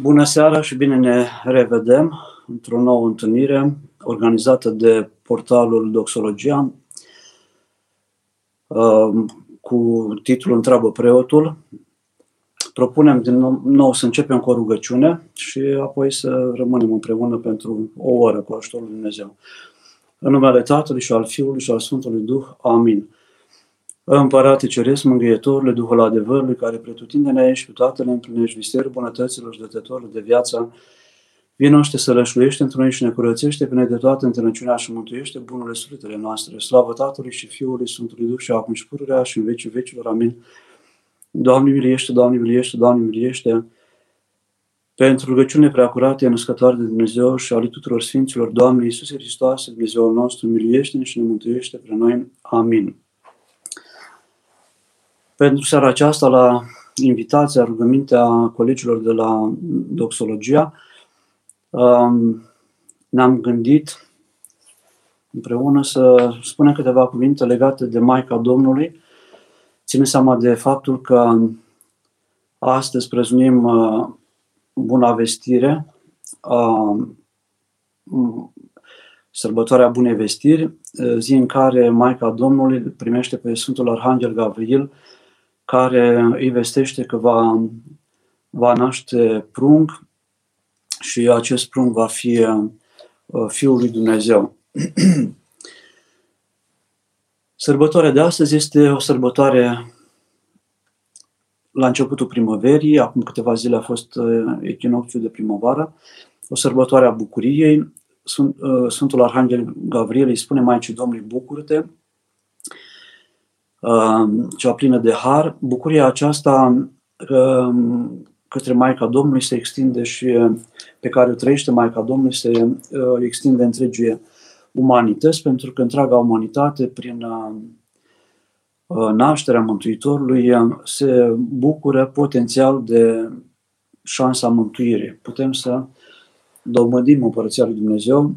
Bună seara și bine ne revedem într-o nouă întâlnire organizată de portalul Doxologia uh, cu titlul Întreabă preotul. Propunem din nou să începem cu o rugăciune și apoi să rămânem împreună pentru o oră cu ajutorul Lui Dumnezeu. În numele Tatălui și al Fiului și al Sfântului Duh. Amin. Împărate Ceresc, Mângâietorule, Duhul adevărului, care pretutindene ești, pe toate le împlinești, visterul bunătăților și dătătorul de viață, Vino și te sălășluiește într noi și ne curățește pe noi de toată întâlnăciunea și mântuiește bunurile sufletele noastre. Slavă Tatălui și Fiului Sfântului Duh și acum și pururea și în vecii vecilor. Amin. Doamne miliește, Doamne miliește, Doamne miliește. Pentru rugăciune preacurate, născătoare de Dumnezeu și ale tuturor Sfinților, Doamne Iisuse Hristos, Dumnezeul nostru, miliește-ne și ne mântuiește pe noi. Amin. Pentru seara aceasta, la invitația, rugămintea colegilor de la Doxologia, um, ne-am gândit împreună să spunem câteva cuvinte legate de Maica Domnului, ține seama de faptul că astăzi prezunim uh, Buna Vestire, uh, sărbătoarea Bunei Vestiri, uh, zi în care Maica Domnului primește pe Sfântul Arhanghel Gavril care îi vestește că va, va naște prunc și acest prunc va fi uh, Fiul lui Dumnezeu. Sărbătoarea de astăzi este o sărbătoare la începutul primăverii, acum câteva zile a fost uh, echinocțiul de primăvară, o sărbătoare a bucuriei. Uh, Sfântul Arhanghel Gabriel îi spune Maicii Domnului, bucură-te, Um, cea plină de har. Bucuria aceasta um, către Maica Domnului se extinde și uh, pe care o trăiește Maica Domnului se uh, extinde întregii umanități, pentru că întreaga umanitate, prin uh, nașterea Mântuitorului, se bucură potențial de șansa mântuirii. Putem să domădim Împărăția lui Dumnezeu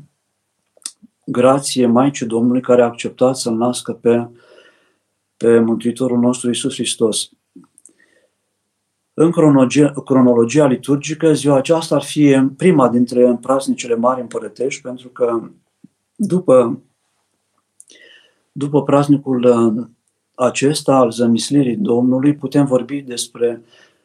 grație Maicii Domnului care a acceptat să-L nască pe pe Mântuitorul nostru Isus Hristos. În cronologia, cronologia liturgică, ziua aceasta ar fi prima dintre praznicele mari împărătești, pentru că după, după praznicul uh, acesta al zămislirii Domnului, putem vorbi despre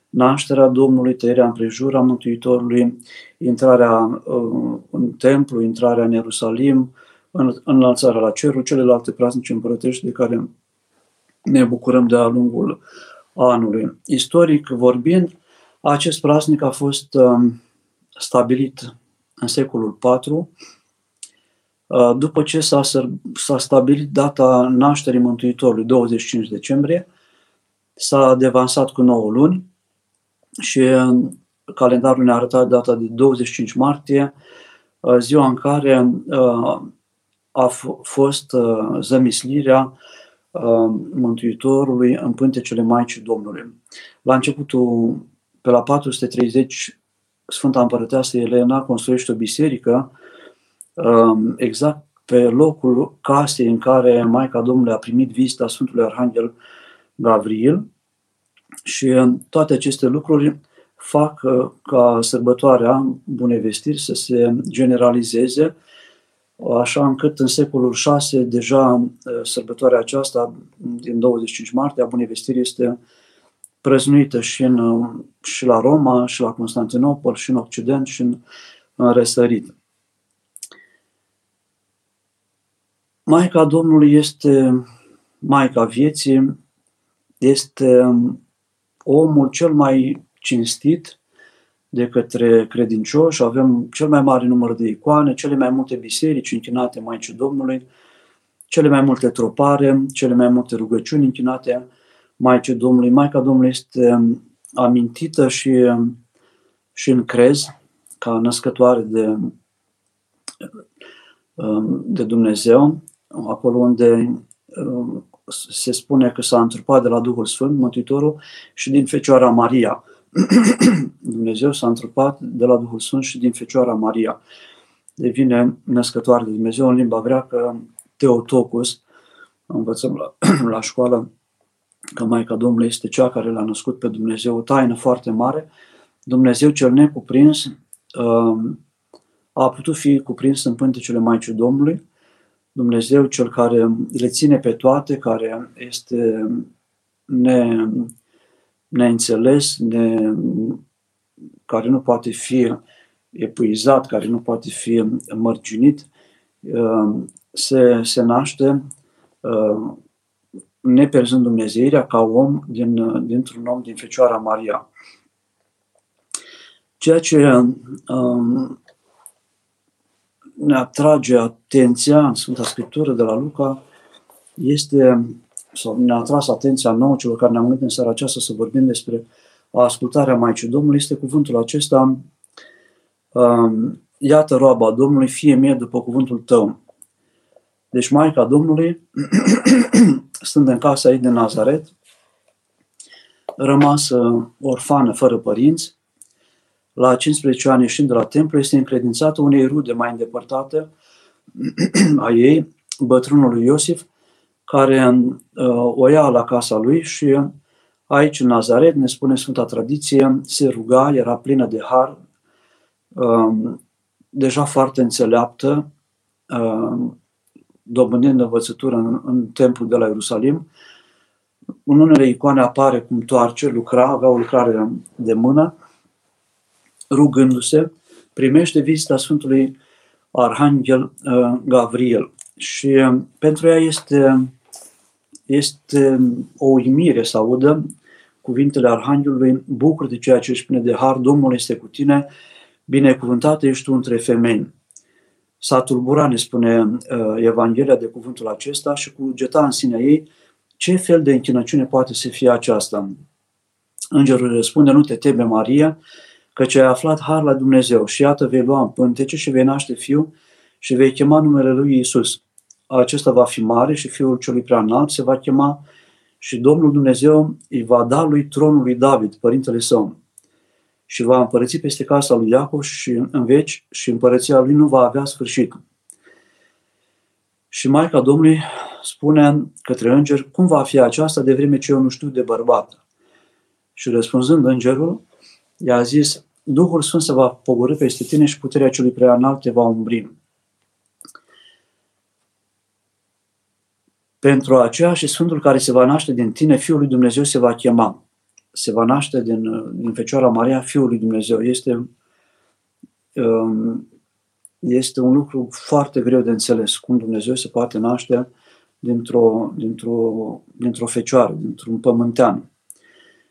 nașterea Domnului, tăierea împrejur a Mântuitorului, intrarea uh, în templu, intrarea în Ierusalim, înălțarea la cerul, celelalte praznice împărătești de care ne bucurăm de-a lungul anului. Istoric vorbind, acest praznic a fost um, stabilit în secolul IV, uh, după ce s-a, s-a stabilit data nașterii Mântuitorului, 25 decembrie, s-a devansat cu 9 luni și um, calendarul ne-a arătat data de 25 martie, uh, ziua în care uh, a fost zămislirea Mântuitorului în pântecele Maicii Domnului. La începutul, pe la 430, Sfânta Împărăteasă Elena construiește o biserică exact pe locul casei în care Maica Domnului a primit vizita Sfântului Arhanghel Gavril și toate aceste lucruri fac ca sărbătoarea Bunei Vestiri să se generalizeze așa încât în secolul VI deja sărbătoarea aceasta din 25 martie a Bunei Vestiri este prăznuită și, în, și la Roma, și la Constantinopol, și în Occident, și în, în răsărit. Maica Domnului este Maica vieții, este omul cel mai cinstit, de către credincioși, avem cel mai mare număr de icoane, cele mai multe biserici închinate Maicii Domnului, cele mai multe tropare, cele mai multe rugăciuni închinate Maicii Domnului. Maica Domnului este amintită și, și în crez ca născătoare de, de Dumnezeu, acolo unde se spune că s-a întrupat de la Duhul Sfânt, Mântuitorul, și din Fecioara Maria. Dumnezeu s-a întrupat de la Duhul Sfânt și din Fecioara Maria. Devine născătoare de Dumnezeu în limba greacă Teotocus. Învățăm la, la școală că Maica Domnului este cea care l-a născut pe Dumnezeu, o taină foarte mare, Dumnezeu cel necuprins uh, a putut fi cuprins în pântecele Maicii Domnului, Dumnezeu cel care le ține pe toate, care este ne, neînțeles, ne, care nu poate fi epuizat, care nu poate fi mărginit, uh, se, se naște uh, nepierzând Dumnezeirea ca om din, dintr-un om din Fecioara Maria. Ceea ce um, ne atrage atenția în Sfânta Scriptură de la Luca este, sau ne-a atras atenția nouă celor care ne-am gândit în seara aceasta să vorbim despre ascultarea Maicii Domnului, este cuvântul acesta, um, iată roaba Domnului, fie mie după cuvântul tău. Deci Maica Domnului, stând în casa ei de Nazaret, rămasă orfană fără părinți, la 15 ani ieșind de la templu, este încredințată unei rude mai îndepărtate a ei, bătrânului Iosif, care uh, o ia la casa lui și aici în Nazaret, ne spune Sfânta Tradiție, se ruga, era plină de har, uh, deja foarte înțeleaptă, uh, dobândind învățătură în, în templul de la Ierusalim. În unele icoane apare cum toarce, lucra, avea o lucrare de mână, rugându-se, primește vizita Sfântului Arhanghel uh, Gabriel. Și uh, pentru ea este, este o uimire să audă cuvintele Arhanghelului, bucur de ceea ce își spune de har, Domnul este cu tine, binecuvântat ești tu între femei. S-a tulburat, ne spune uh, Evanghelia de cuvântul acesta și cugeta în sinea ei ce fel de închinăciune poate să fie aceasta. Îngerul răspunde, nu te teme, Maria, căci ai aflat har la Dumnezeu și iată vei lua în pântece și vei naște fiu și vei chema numele lui Isus. Acesta va fi mare și fiul celui prea înalt se va chema și Domnul Dumnezeu îi va da lui tronul lui David, părintele său, și va împărăți peste casa lui Iacov și în veci și împărăția lui nu va avea sfârșit. Și Maica Domnului spune către înger, cum va fi aceasta de vreme ce eu nu știu de bărbat? Și răspunzând îngerul, i-a zis, Duhul Sfânt se va pogorâ peste tine și puterea celui prea înalt te va umbri. Pentru aceea și Sfântul care se va naște din tine, Fiul lui Dumnezeu se va chema. Se va naște din, din Fecioara Maria, Fiul lui Dumnezeu. Este, um, este un lucru foarte greu de înțeles, cum Dumnezeu se poate naște dintr-o, dintr-o, dintr-o fecioară, dintr-un pământean.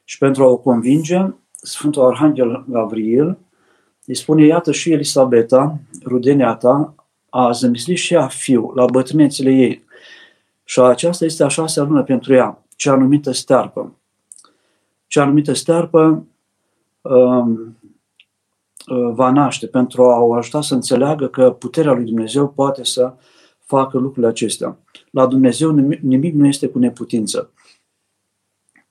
Și pentru a o convinge, Sfântul Arhanghel Gabriel îi spune, iată și Elisabeta, rudenia ta, a zămislit și ea fiu la bătrânețile ei. Și aceasta este a șasea lună pentru ea, cea numită stearpă. Cea numită stearpă um, uh, va naște pentru a o ajuta să înțeleagă că puterea lui Dumnezeu poate să facă lucrurile acestea. La Dumnezeu nimic, nimic nu este cu neputință.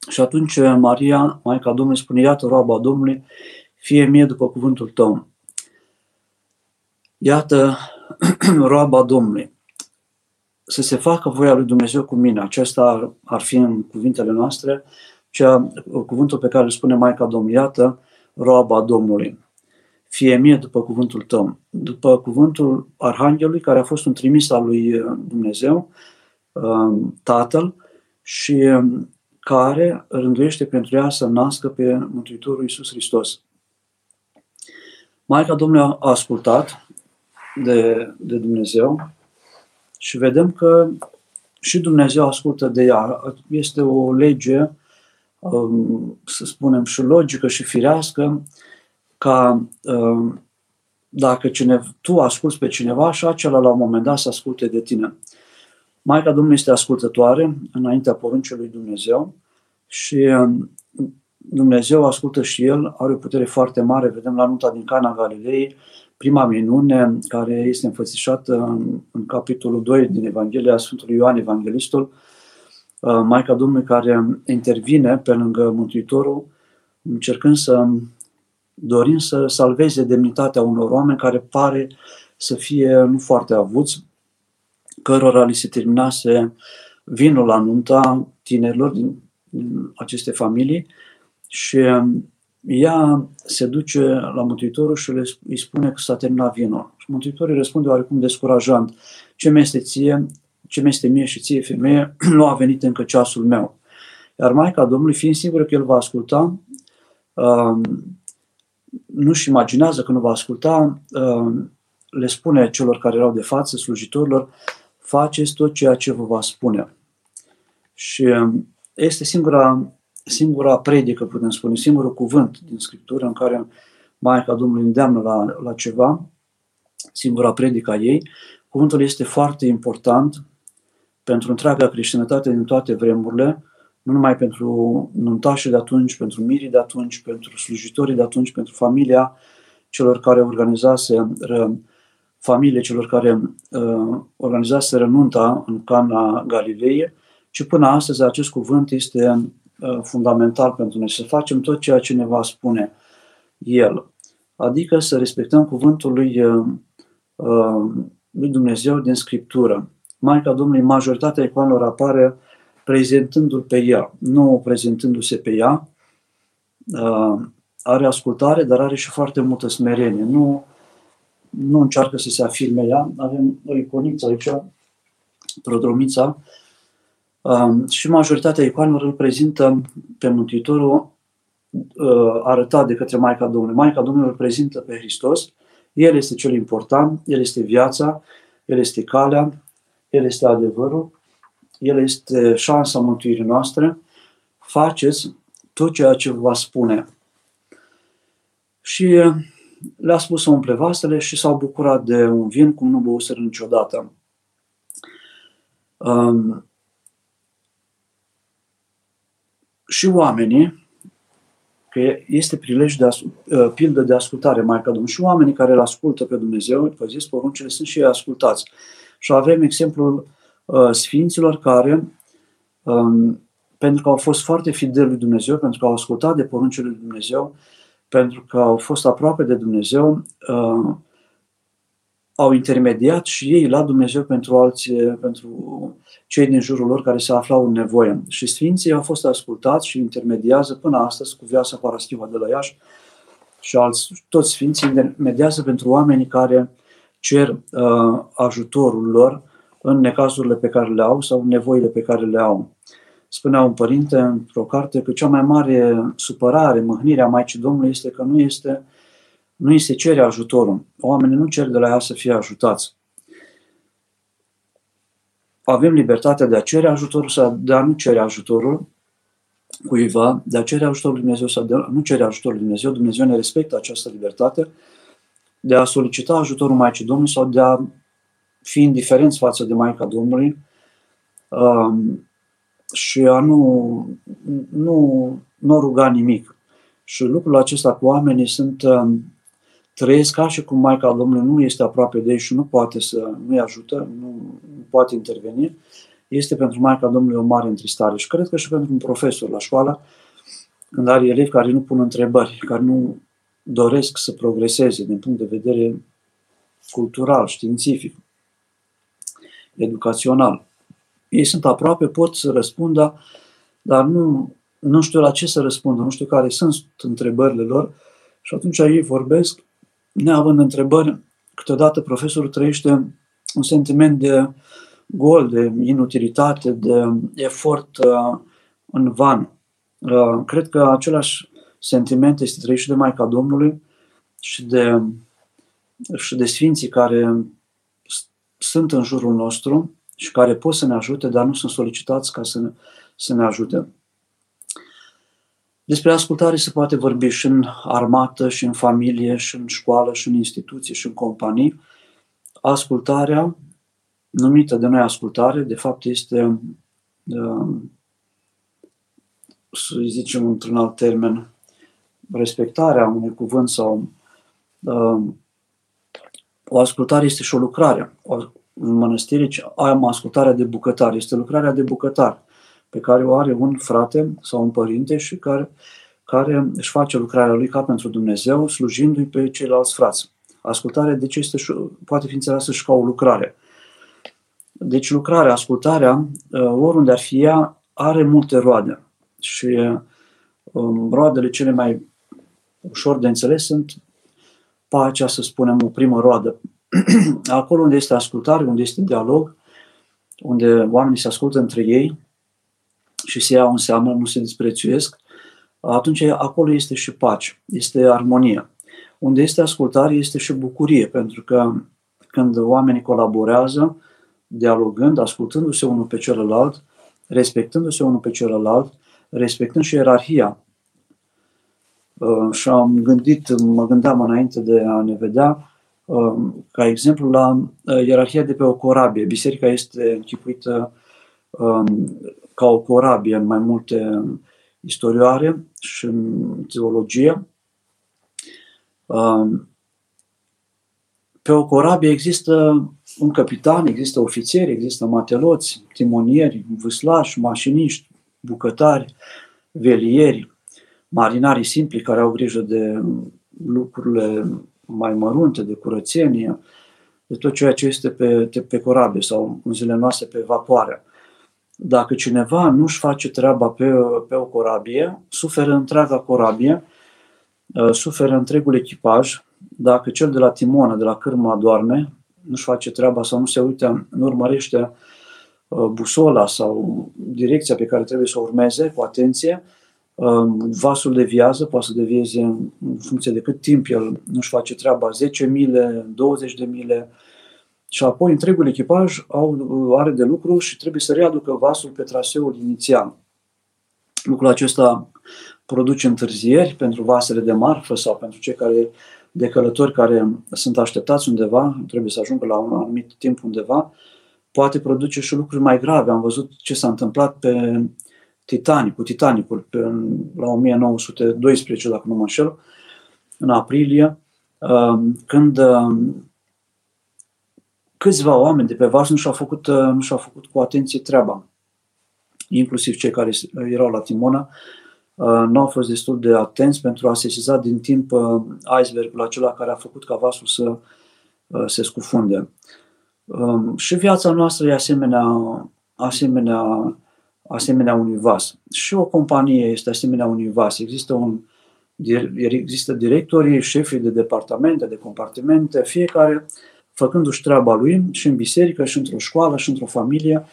Și atunci Maria, Maica Domnului, spune, iată roaba Domnului, fie mie după cuvântul tău. Iată roaba Domnului. Să se facă voia lui Dumnezeu cu mine. Acesta ar, ar fi în cuvintele noastre, cea, cuvântul pe care îl spune Maica Domnului. Iată roaba Domnului. Fie mie după cuvântul tău. După cuvântul Arhanghelului, care a fost un trimis al lui Dumnezeu, uh, Tatăl, și care rânduiește pentru ea să nască pe Mântuitorul Iisus Hristos. Maica Domnului a ascultat de, de Dumnezeu și vedem că și Dumnezeu ascultă de ea. Este o lege, um, să spunem, și logică și firească, ca um, dacă cineva, tu asculți pe cineva și acela la un moment dat să asculte de tine. Maica Domnului este ascultătoare înaintea poruncii lui Dumnezeu și um, Dumnezeu ascultă și El, are o putere foarte mare, vedem la nunta din Cana Galilei, prima minune care este înfățișată în, în capitolul 2 din Evanghelia Sfântului Ioan Evanghelistul, uh, Maica Domnului care intervine pe lângă Mântuitorul, încercând să dorind să salveze demnitatea unor oameni care pare să fie nu foarte avuți, cărora li se terminase vinul la nunta tinerilor din, din aceste familii și um, ea se duce la Mântuitorul și îi spune că s-a terminat vinul. Și Mântuitorul îi răspunde oarecum descurajant. Ce mi este ție, ce mi este mie și ție, femeie, nu a venit încă ceasul meu. Iar Maica Domnului, fiind sigură că el va asculta, um, nu-și imaginează că nu va asculta, um, le spune celor care erau de față, slujitorilor, faceți tot ceea ce vă va spune. Și um, este singura, singura predică, putem spune, singurul cuvânt din Scriptură în care Maica Domnului îndeamnă la, la ceva, singura predică a ei. Cuvântul este foarte important pentru întreaga creștinătate din toate vremurile, nu numai pentru nuntașii de atunci, pentru mirii de atunci, pentru slujitorii de atunci, pentru familia celor care organizase familie celor care uh, organizase nunta în Cana Galilei, ci până astăzi acest cuvânt este uh, fundamental pentru noi, să facem tot ceea ce ne va spune El. Adică să respectăm cuvântul lui, uh, uh lui Dumnezeu din Scriptură. Maica Domnului, majoritatea icoanelor apare prezentându-l pe ea, nu prezentându-se pe ea. Uh, are ascultare, dar are și foarte multă smerenie. Nu, nu încearcă să se afirme ea. Avem o iconiță aici, prodromița, uh, și majoritatea icoanelor îl prezintă pe Mântuitorul uh, arătat de către Maica Domnului. Maica Domnului îl prezintă pe Hristos, El este cel important, El este viața, El este calea, El este adevărul el este șansa mântuirii noastre. Faceți tot ceea ce vă spune. Și le-a spus să umple vasele și s-au bucurat de un vin cum nu băuseră niciodată. Um, și oamenii, că este prilej de uh, pildă de ascultare, mai ca Domnul, și oamenii care îl ascultă pe Dumnezeu, pe zis poruncile, sunt și ei ascultați. Și avem exemplul Uh, sfinților care, um, pentru că au fost foarte fideli lui Dumnezeu, pentru că au ascultat de poruncile lui Dumnezeu, pentru că au fost aproape de Dumnezeu, uh, au intermediat și ei la Dumnezeu pentru alții, pentru cei din jurul lor care se aflau în nevoie. Și Sfinții au fost ascultați și intermediază până astăzi cu viața Paraschiva de la Iași și alți, toți Sfinții intermediază pentru oamenii care cer uh, ajutorul lor în necazurile pe care le au sau în nevoile pe care le au. Spunea un părinte într-o carte că cea mai mare supărare, mâhnirea Maicii Domnului este că nu este nu îi se cere ajutorul. Oamenii nu cer de la ea să fie ajutați. Avem libertatea de a cere ajutorul sau de a nu cere ajutorul cuiva, de a cere ajutorul lui Dumnezeu sau de a nu cere ajutorul lui Dumnezeu. Dumnezeu ne respectă această libertate de a solicita ajutorul Maicii Domnului sau de a fi indiferenți față de Maica Domnului um, și a nu, nu, nu ruga nimic. Și lucrul acesta cu oamenii sunt, um, trăiesc ca și cum Maica Domnului nu este aproape de ei și nu poate să nu-i ajută, nu, nu poate interveni, este pentru Maica Domnului o mare întristare. Și cred că și pentru un profesor la școală, când are elevi care nu pun întrebări, care nu doresc să progreseze din punct de vedere cultural, științific, educațional. Ei sunt aproape, pot să răspundă, dar nu, nu știu la ce să răspundă, nu știu care sunt întrebările lor și atunci ei vorbesc, neavând întrebări, câteodată profesorul trăiește un sentiment de gol, de inutilitate, de efort uh, în van. Uh, cred că același sentiment este trăit și de Maica Domnului și de, și de Sfinții care sunt în jurul nostru și care pot să ne ajute, dar nu sunt solicitați ca să ne, să ne ajute. Despre ascultare se poate vorbi și în armată, și în familie, și în școală, și în instituții, și în companii. Ascultarea, numită de noi ascultare, de fapt este, uh, să zicem într-un alt termen, respectarea unui cuvânt sau uh, o ascultare este și o lucrare. O, în mănăstire am ascultarea de bucătar. Este lucrarea de bucătar pe care o are un frate sau un părinte și care, care își face lucrarea lui ca pentru Dumnezeu, slujindu-i pe ceilalți frați. Ascultarea, deci, este și, poate fi înțeleasă și ca o lucrare. Deci lucrarea, ascultarea, uh, oriunde ar fi ea, are multe roade. Și um, roadele cele mai ușor de înțeles sunt pacea, să spunem, o primă roadă. Acolo unde este ascultare, unde este dialog, unde oamenii se ascultă între ei și se iau în seamă, nu se disprețuiesc, atunci acolo este și pace, este armonie. Unde este ascultare, este și bucurie, pentru că când oamenii colaborează, dialogând, ascultându-se unul pe celălalt, respectându-se unul pe celălalt, respectând și ierarhia. Uh, și am gândit, mă gândeam înainte de a ne vedea, uh, ca exemplu, la uh, ierarhia de pe o corabie. Biserica este închipuită um, ca o corabie în mai multe istorioare și în teologie. Um, pe o corabie există un capitan, există ofițeri, există mateloți, timonieri, vâslași, mașiniști, bucătari, velieri, marinarii simpli care au grijă de lucrurile mai mărunte, de curățenie, de tot ceea ce este pe, pe corabie sau în zilele noastre pe vapoare. Dacă cineva nu-și face treaba pe, pe o corabie, suferă întreaga corabie, uh, suferă întregul echipaj. Dacă cel de la timonă, de la cârmă doarme, nu-și face treaba sau nu se uită, nu urmărește uh, busola sau direcția pe care trebuie să o urmeze cu atenție, uh, vasul deviază, poate să devieze în funcție de cât timp el nu-și face treaba, 10 mile, 20 de mile, și apoi întregul echipaj au, are de lucru și trebuie să readucă vasul pe traseul inițial. Lucrul acesta produce întârzieri pentru vasele de marfă sau pentru cei care de călători care sunt așteptați undeva, trebuie să ajungă la un anumit timp undeva, poate produce și lucruri mai grave. Am văzut ce s-a întâmplat pe Titanic, cu Titanicul, pe, la 1912, dacă nu mă înșel, în aprilie, uh, când uh, câțiva oameni de pe vas nu și-au făcut, uh, nu și-au făcut cu atenție treaba, inclusiv cei care erau la timonă, Uh, nu au fost destul de atenți pentru a sesiza din timp uh, icebergul acela care a făcut ca vasul să uh, se scufunde. Um, și viața noastră e asemenea, asemenea, asemenea unui vas. Și o companie este asemenea unui vas. Există, un, există directorii, șefii de departamente, de compartimente, fiecare făcându-și treaba lui și în biserică, și într-o școală, și într-o familie,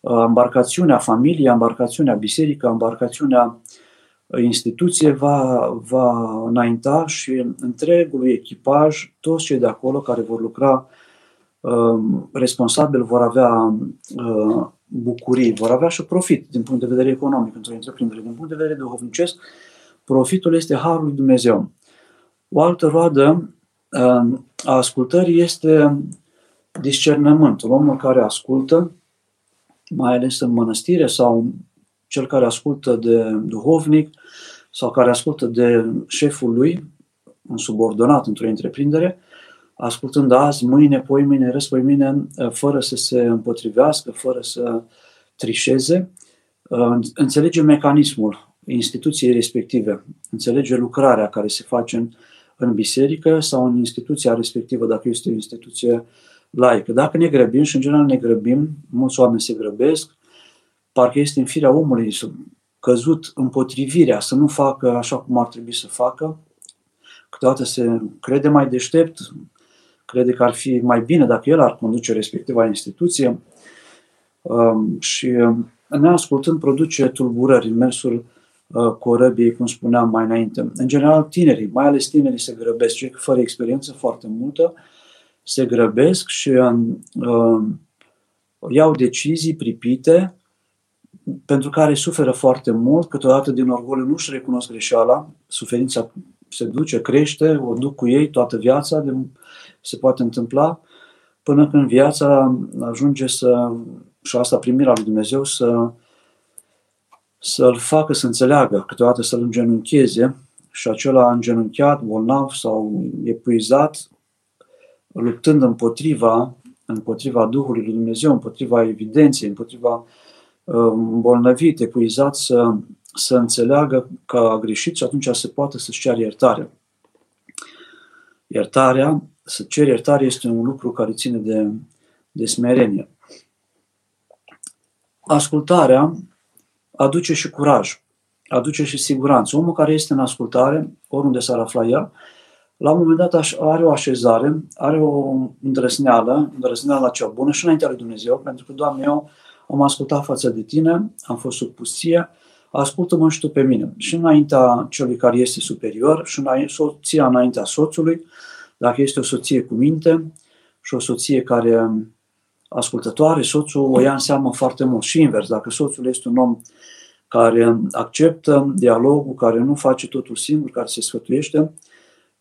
embarcațiunea familiei, embarcațiunea biserică, embarcațiunea uh, instituție va, va înainta și întregul echipaj, toți cei de acolo care vor lucra uh, responsabil vor avea uh, bucurii, vor avea și profit din punct de vedere economic într-o întreprindere, din punct de vedere duhovnicesc, profitul este Harul lui Dumnezeu. O altă roadă uh, a ascultării este discernământul. Omul care ascultă, mai ales în mănăstire sau cel care ascultă de duhovnic sau care ascultă de șeful lui, un subordonat într-o întreprindere, ascultând azi, mâine, poi mâine, răspoi mâine, fără să se împotrivească, fără să trișeze, înțelege mecanismul instituției respective, înțelege lucrarea care se face în, în biserică sau în instituția respectivă, dacă este o instituție laică. Dacă ne grăbim, și în general ne grăbim, mulți oameni se grăbesc, parcă este în firea omului să căzut împotrivirea, să nu facă așa cum ar trebui să facă. Câteodată se crede mai deștept, crede că ar fi mai bine dacă el ar conduce respectiva instituție um, și um, neascultând produce tulburări în mersul uh, corăbiei, cum spuneam mai înainte. În general, tinerii, mai ales tinerii, se grăbesc, cei fără experiență foarte multă, se grăbesc și uh, iau decizii pripite pentru care suferă foarte mult, câteodată din orgoliu nu își recunosc greșeala, suferința se duce, crește, o duc cu ei toată viața, de, se poate întâmpla, până când viața ajunge să, și asta primirea lui Dumnezeu, să, să-l facă să înțeleagă, câteodată să-l îngenuncheze și acela îngenunchiat, bolnav sau epuizat, luptând împotriva, împotriva Duhului lui Dumnezeu, împotriva evidenței, împotriva îmbolnăvit, epuizat, să, să înțeleagă că a greșit și atunci se poate să-și ceară iertare. Iertarea, să cer iertare este un lucru care ține de, de smerenie. Ascultarea aduce și curaj. aduce și siguranță. Omul care este în ascultare, oriunde s-ar afla el, la un moment dat are o așezare, are o îndrăsneală, îndrăsneala cea bună și înaintea lui Dumnezeu, pentru că, Doamne, eu am ascultat față de Tine, am fost sub pustie, ascultă-mă și Tu pe mine. Și înaintea celui care este superior, și înainte, soția înaintea soțului, dacă este o soție cu minte și o soție care ascultătoare, soțul o ia în seamă foarte mult. Și invers, dacă soțul este un om care acceptă dialogul, care nu face totul singur, care se sfătuiește,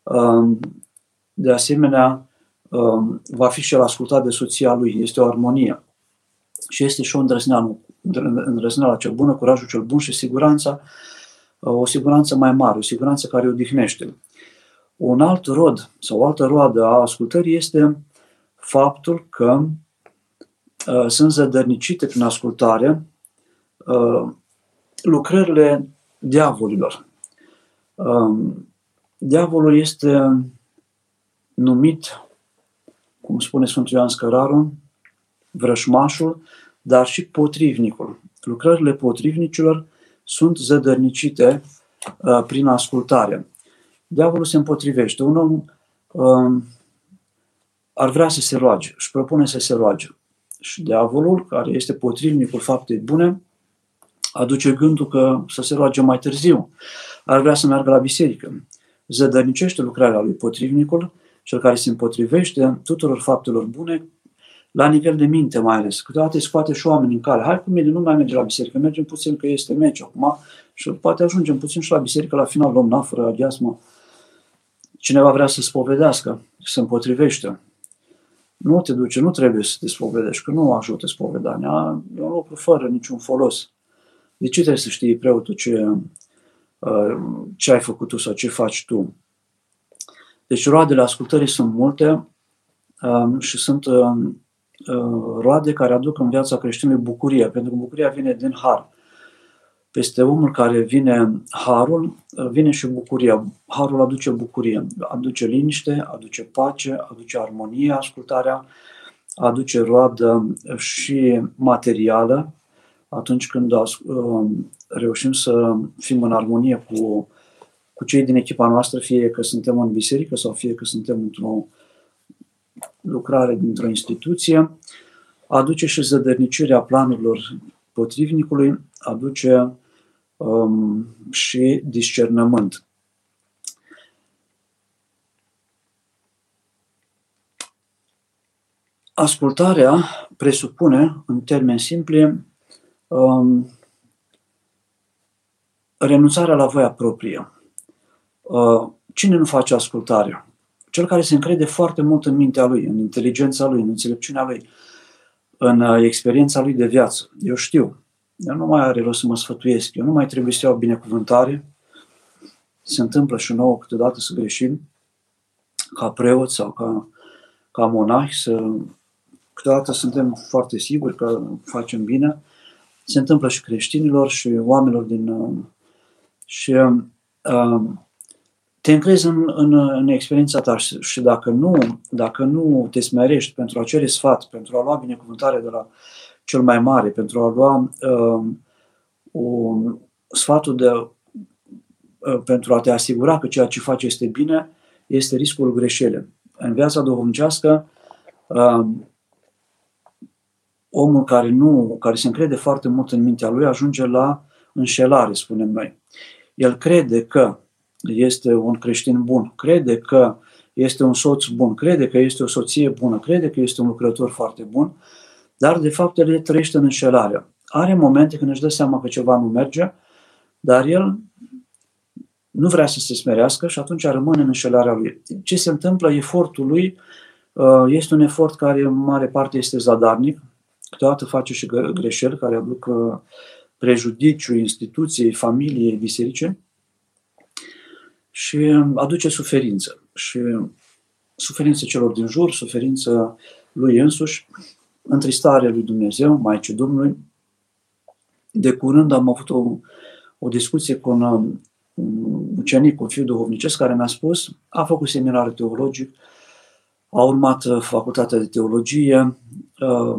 um, de asemenea, um, va fi și el ascultat de soția lui. Este o armonie. Și este și o îndrăzneală, îndrăzneala cel bună, curajul cel bun și siguranța, o siguranță mai mare, o siguranță care odihnește. Un alt rod sau o altă roadă a ascultării este faptul că uh, sunt zădărnicite prin ascultare uh, lucrările diavolilor. Uh, diavolul este numit, cum spune Sfântul Ioan Scăraru, vrășmașul, dar și potrivnicul. Lucrările potrivnicilor sunt zădărnicite uh, prin ascultare. Diavolul se împotrivește. Un om uh, ar vrea să se roage, își propune să se roage. Și diavolul, care este potrivnicul faptei bune, aduce gândul că să se roage mai târziu. Ar vrea să meargă la biserică. Zădărnicește lucrarea lui potrivnicul, cel care se împotrivește tuturor faptelor bune, la nivel de minte mai ales. Câteodată îi scoate și oameni în cale. Hai cu mine, nu mai merge la biserică, mergem puțin că este meci acum și poate ajungem puțin și la biserică, la final luăm nafără, aghiasmă. Cineva vrea să spovedească, să se împotrivește. Nu te duce, nu trebuie să te spovedești, că nu ajută spovedania. E un lucru fără niciun folos. De ce trebuie să știi preotul ce, uh, ce ai făcut tu sau ce faci tu? Deci roadele ascultării sunt multe um, și sunt um, Uh, roade care aduc în viața creștinului bucurie, pentru că bucuria vine din har. Peste omul care vine harul, uh, vine și bucuria. Harul aduce bucurie, aduce liniște, aduce pace, aduce armonie, ascultarea, aduce roadă și materială, atunci când uh, reușim să fim în armonie cu, cu cei din echipa noastră, fie că suntem în biserică sau fie că suntem într-o lucrare dintr-o instituție, aduce și zădărnicirea planurilor potrivnicului, aduce um, și discernământ. Ascultarea presupune, în termeni simpli, um, renunțarea la voia proprie. Uh, cine nu face ascultarea? Cel care se încrede foarte mult în mintea lui, în inteligența lui, în înțelepciunea lui, în uh, experiența lui de viață. Eu știu, eu nu mai are rost să mă sfătuiesc, eu nu mai trebuie să iau binecuvântare. Se întâmplă și nouă câteodată să greșim, ca preot sau ca, ca monah, să, câteodată suntem foarte siguri că facem bine. Se întâmplă și creștinilor și oamenilor din... Uh, și uh, te încrezi în, în, în experiența ta și dacă nu, dacă nu te smerești pentru a cere sfat, pentru a lua binecuvântare de la cel mai mare, pentru a lua uh, un, sfatul de, uh, pentru a te asigura că ceea ce faci este bine, este riscul greșele. În viața duhovnicească, uh, omul care nu, care se încrede foarte mult în mintea lui, ajunge la înșelare, spunem noi. El crede că este un creștin bun, crede că este un soț bun, crede că este o soție bună, crede că este un lucrător foarte bun, dar de fapt el trăiește în înșelare. Are momente când își dă seama că ceva nu merge, dar el nu vrea să se smerească și atunci rămâne în înșelarea lui. Ce se întâmplă? Efortul lui uh, este un efort care în mare parte este zadarnic, câteodată face și greșeli care aduc uh, prejudiciu instituției, familiei, bisericii, și aduce suferință. Și suferință celor din jur, suferință lui însuși, întristarea lui Dumnezeu, Maicii Domnului. De curând am avut o, o discuție cu un, un ucenic, un fiu duhovnicesc, care mi-a spus, a făcut seminar teologic, a urmat uh, facultatea de teologie, uh,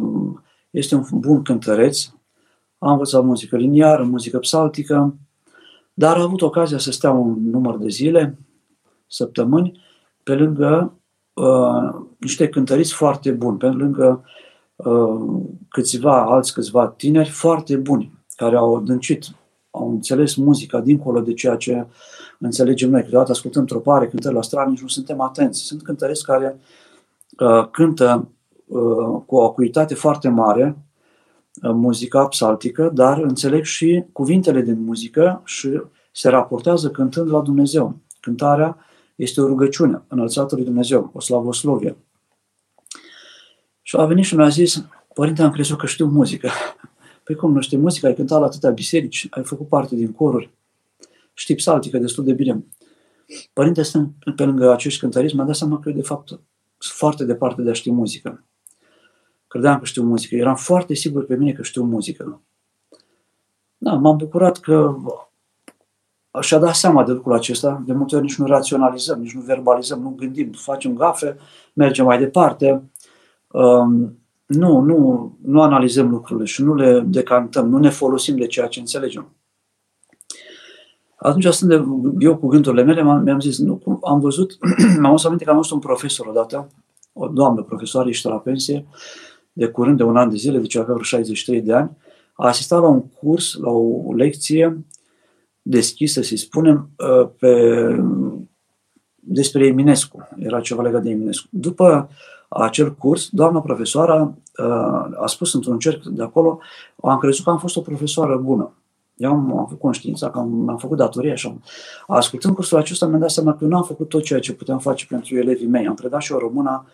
este un bun cântăreț, a învățat muzică liniară, muzică psaltică, dar a avut ocazia să stea un număr de zile, săptămâni, pe lângă uh, niște cântăriți foarte buni, pe lângă uh, câțiva alți, câțiva tineri foarte buni, care au adâncit, au înțeles muzica dincolo de ceea ce înțelegem noi. Câteodată ascultăm tropare, cântări la stradă, nici nu suntem atenți. Sunt cântăreți care uh, cântă uh, cu o acuitate foarte mare, uh, muzica psaltică, dar înțeleg și cuvintele din muzică și se raportează cântând la Dumnezeu. Cântarea este o rugăciune înălțată lui Dumnezeu, o slavoslovie. Și a venit și mi-a zis, Părinte, am crezut că știu muzică. Păi cum nu știi muzică? Ai cântat la atâtea biserici, ai făcut parte din coruri, știi psaltică destul de bine. Părinte, stând pe lângă acești cântăriți, mi-a dat seama că de fapt sunt foarte departe de a ști muzică. Credeam că știu muzică. Eram foarte sigur pe mine că știu muzică. Da, m-am bucurat că și-a dat seama de lucrul acesta. De multe ori nici nu raționalizăm, nici nu verbalizăm, nu gândim, facem gafe, mergem mai departe. Um, nu, nu, nu analizăm lucrurile și nu le decantăm, nu ne folosim de ceea ce înțelegem. Atunci, stând de, eu cu gândurile mele, mi-am zis, nu, am văzut, mi-am adus aminte că am văzut un profesor odată, o doamnă profesoară, ești la pensie, de curând de un an de zile, deci avea vreo 63 de ani, a asistat la un curs, la o lecție deschisă, să spunem, uh, pe, despre Eminescu. Era ceva legat de Eminescu. După acel curs, doamna profesoară uh, a spus într-un cerc de acolo, am crezut că am fost o profesoară bună. Eu am, am făcut conștiința că am, am făcut datoria și am, ascultând cursul acesta mi-am dat seama că eu nu am făcut tot ceea ce puteam face pentru elevii mei. Am predat și o română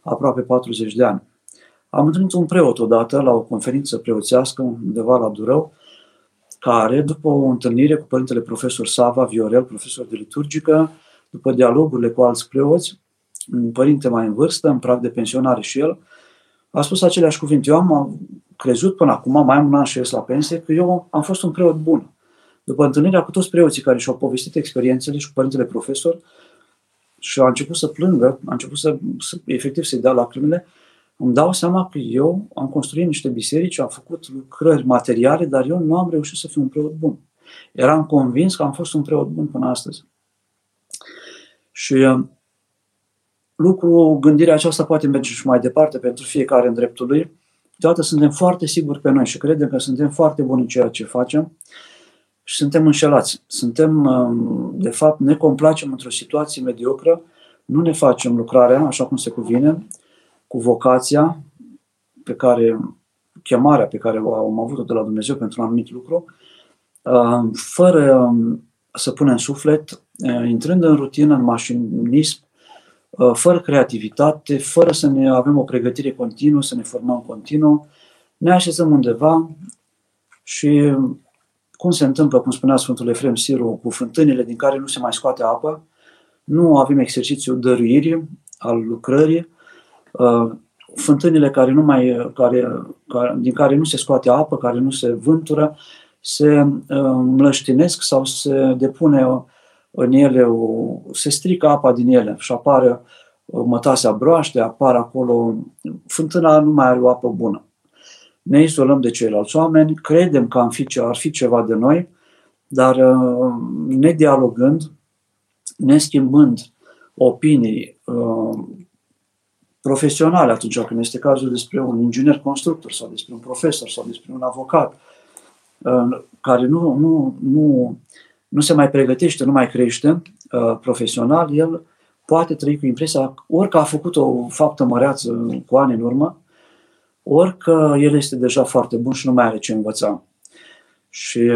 aproape 40 de ani. Am întâlnit un preot odată la o conferință preoțească undeva la Durău, care, după o întâlnire cu părintele profesor Sava Viorel, profesor de liturgică, după dialogurile cu alți preoți, un părinte mai în vârstă, în prag de pensionare și el, a spus aceleași cuvinte. Eu am crezut până acum, mai am un an și ies la pensie, că eu am fost un preot bun. După întâlnirea cu toți preoții care și-au povestit experiențele și cu părintele profesor, și a început să plângă, a început să, să efectiv să-i dea lacrimile, îmi dau seama că eu am construit niște biserici, am făcut lucrări materiale, dar eu nu am reușit să fiu un preot bun. Eram convins că am fost un preot bun până astăzi. Și uh, lucru, gândirea aceasta poate merge și mai departe pentru fiecare în dreptul lui. Toate suntem foarte siguri pe noi și credem că suntem foarte buni în ceea ce facem și suntem înșelați. Suntem, uh, de fapt, ne complacem într-o situație mediocră, nu ne facem lucrarea așa cum se cuvine, cu vocația pe care, chemarea pe care am avut-o de la Dumnezeu pentru un anumit lucru, uh, fără um, să punem suflet, uh, intrând în rutină, în mașinism, uh, fără creativitate, fără să ne avem o pregătire continuă, să ne formăm continuu, ne așezăm undeva și cum se întâmplă, cum spunea Sfântul Efrem Siru, cu fântânile din care nu se mai scoate apă, nu avem exercițiul dăruirii, al lucrării, Uh, fântânile care nu mai, care, care, din care nu se scoate apă, care nu se vântură, se mlăștinesc uh, sau se depune în ele, o, se strică apa din ele și apare uh, mătasea broaște, apare acolo, fântâna nu mai are o apă bună. Ne izolăm de ceilalți oameni, credem că am fi, ar fi ceva de noi, dar ne dialogând, ne schimbând opinii, profesionale atunci când este cazul despre un inginer constructor sau despre un profesor sau despre un avocat care nu, nu, nu, nu se mai pregătește, nu mai crește uh, profesional, el poate trăi cu impresia ori că a făcut o faptă măreață cu ani în urmă, ori că el este deja foarte bun și nu mai are ce învăța. Și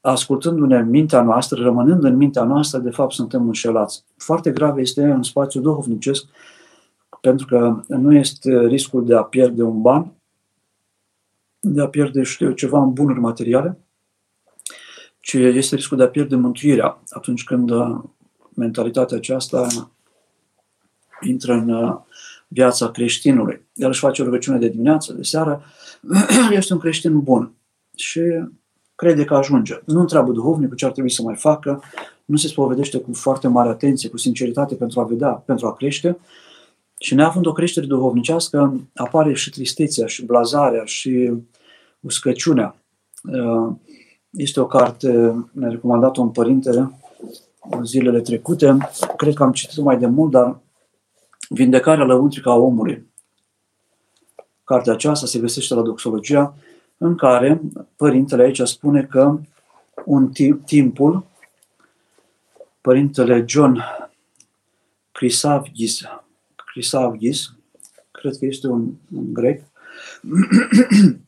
ascultându-ne în mintea noastră, rămânând în mintea noastră, de fapt suntem înșelați. Foarte grav este în spațiul duhovnicesc pentru că nu este riscul de a pierde un ban, de a pierde, știu ceva în bunuri materiale, ci este riscul de a pierde mântuirea atunci când uh, mentalitatea aceasta intră în uh, viața creștinului. El își face o rugăciune de dimineață, de seară, este un creștin bun și crede că ajunge. Nu întreabă duhovnicul ce ar trebui să mai facă, nu se spovedește cu foarte mare atenție, cu sinceritate pentru a vedea, pentru a crește, și neavând o creștere duhovnicească, apare și tristețea, și blazarea, și uscăciunea. Uh, Este o carte, ne-a recomandat un părinte zilele trecute. Cred că am citit-o mai de mult, dar Vindecarea lăuntrică a omului. Cartea aceasta se găsește la Doxologia, în care părintele aici spune că un timp, timpul, părintele John Chrysavgis, Chrysavgis, cred că este un, un grec,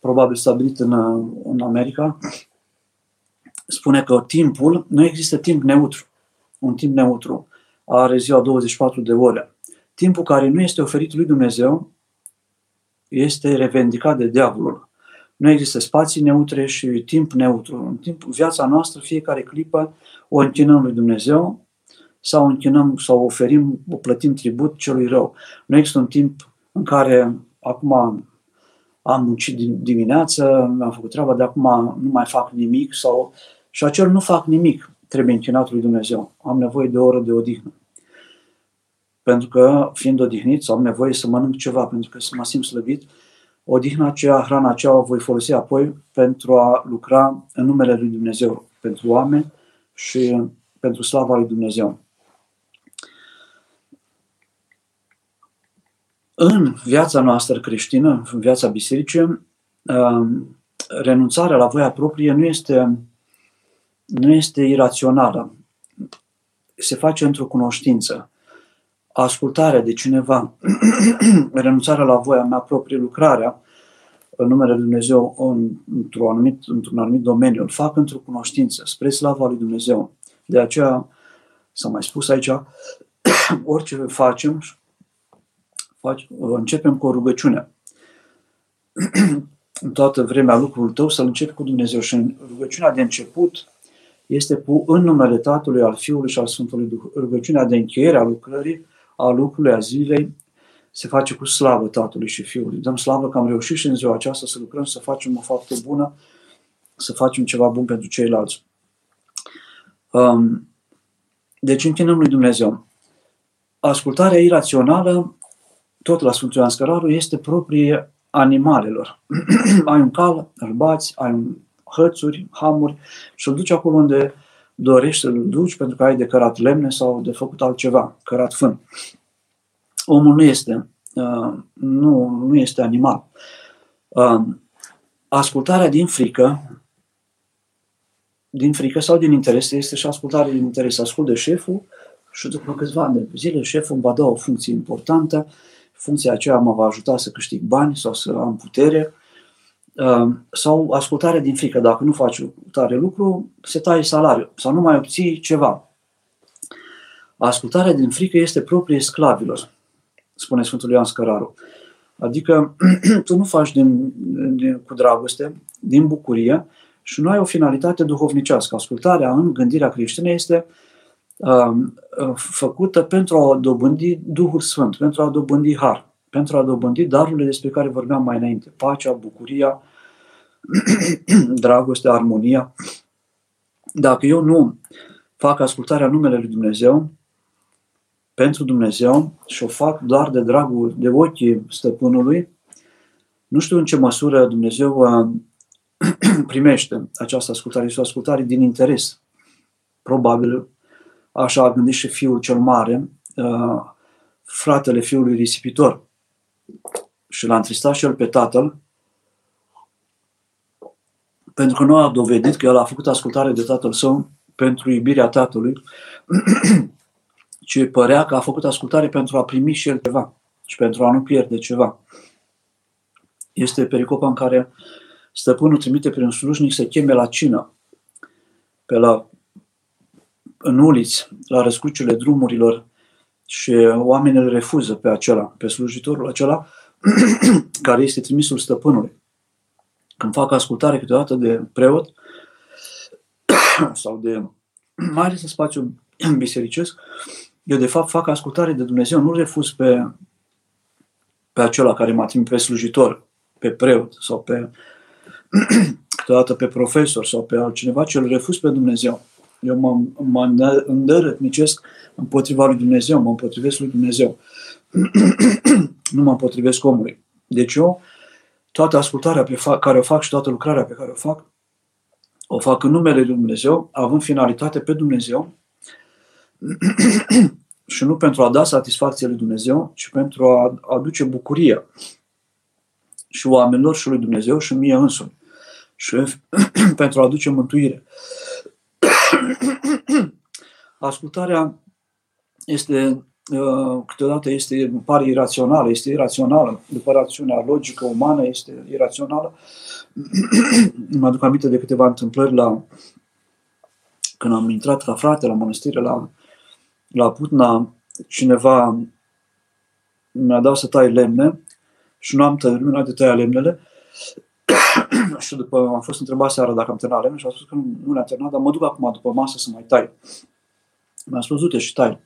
probabil stabilit în, în America, spune că timpul, nu există timp neutru. Un timp neutru are ziua 24 de ore. Timpul care nu este oferit lui Dumnezeu este revendicat de diavolul. Nu există spații neutre și timp neutru. În timp, viața noastră, fiecare clipă, o închinăm lui Dumnezeu sau închinăm sau oferim, o plătim tribut celui rău. Nu există un timp în care acum am muncit dimineață, mi-am făcut treaba, de acum nu mai fac nimic sau și acel nu fac nimic trebuie închinat lui Dumnezeu. Am nevoie de o oră de odihnă. Pentru că, fiind odihnit, am nevoie să mănânc ceva, pentru că să mă simt slăbit, odihna aceea, hrana aceea o voi folosi apoi pentru a lucra în numele lui Dumnezeu, pentru oameni și pentru slava lui Dumnezeu. În viața noastră creștină, în viața bisericii, um, renunțarea la voia proprie nu este, nu este irațională. Se face într-o cunoștință ascultarea de cineva, renunțarea la voia mea proprie, lucrarea în numele Lui Dumnezeu într-un anumit, într-un anumit domeniu, îl fac într-o cunoștință, spre slava Lui Dumnezeu. De aceea, s-a mai spus aici, orice facem, începem cu o rugăciune. în toată vremea lucrul tău să-l începi cu Dumnezeu și în rugăciunea de început este cu în numele Tatălui, al Fiului și al Sfântului Duh. Rugăciunea de încheiere a lucrării a lucrului, a zilei, se face cu slavă Tatălui și Fiului. Dăm slavă că am reușit și în ziua aceasta să lucrăm, să facem o faptă bună, să facem ceva bun pentru ceilalți. Um, deci închinăm lui Dumnezeu. Ascultarea irațională, tot la Sfântul Ioan Scăraru, este proprie animalelor. ai un cal, îl bați, ai un hățuri, hamuri și îl duci acolo unde dorești să-l duci pentru că ai de cărat lemne sau de făcut altceva, cărat fân. Omul nu este, uh, nu, nu este animal. Uh, ascultarea din frică, din frică sau din interes, este și ascultarea din interes. Ascult de șeful și după câțiva ani de zile șeful îmi va da o funcție importantă, funcția aceea mă va ajuta să câștig bani sau să am putere, Ehm, sau ascultare din frică. Dacă nu faci tare lucru, se taie salariul sau nu mai obții ceva. Ascultarea din frică este proprie sclavilor, spune Sfântul Ioan Scăraru. Adică tu nu faci din, din, cu dragoste, din bucurie și nu ai o finalitate duhovnicească. Ascultarea în gândirea creștină este uh, făcută pentru a dobândi Duhul Sfânt, pentru a dobândi har pentru a dobândi darurile despre care vorbeam mai înainte. Pacea, bucuria, dragostea, armonia. Dacă eu nu fac ascultarea numele lui Dumnezeu, pentru Dumnezeu și o fac doar de dragul, de ochii stăpânului, nu știu în ce măsură Dumnezeu uh, primește această ascultare. Este o ascultare din interes. Probabil așa a gândit și fiul cel mare, uh, fratele fiului risipitor și l-a întristat și el pe tatăl, pentru că nu a dovedit că el a făcut ascultare de tatăl său pentru iubirea tatălui, ci părea că a făcut ascultare pentru a primi și el ceva și pentru a nu pierde ceva. Este pericopa în care stăpânul trimite prin slujnic să cheme la cină, pe la, în uliți, la răscuciile drumurilor, și oamenii îl refuză pe acela, pe slujitorul acela, care este trimisul stăpânului. Când fac ascultare câteodată de preot sau de, mai ales în spațiu bisericesc, eu de fapt fac ascultare de Dumnezeu, nu refuz pe, pe acela care m-a trimis pe slujitor, pe preot sau pe câteodată pe profesor sau pe altcineva, ci îl refuz pe Dumnezeu. Eu mă, mă îndărătnicesc împotriva lui Dumnezeu, mă împotrivesc lui Dumnezeu. nu mă împotrivesc omului. Deci eu, toată ascultarea pe fa- care o fac și toată lucrarea pe care o fac, o fac în numele Lui Dumnezeu, având finalitate pe Dumnezeu și nu pentru a da satisfacție lui Dumnezeu, ci pentru a aduce bucurie și oamenilor și lui Dumnezeu și mie însumi. Și pentru a aduce mântuire. Ascultarea este uh, câteodată este, pare irațională, este irațională, după rațiunea logică umană este irațională. mă aduc aminte de câteva întâmplări la când am intrat ca frate la mănăstire la, la Putna, cineva mi-a dat să tai lemne și nu am terminat de tăia lemnele și după am fost întrebat seara dacă am terminat lemne și a spus că nu, nu le-am terminat, dar mă duc acum după masă să mai tai. Mi-a spus, du și tai.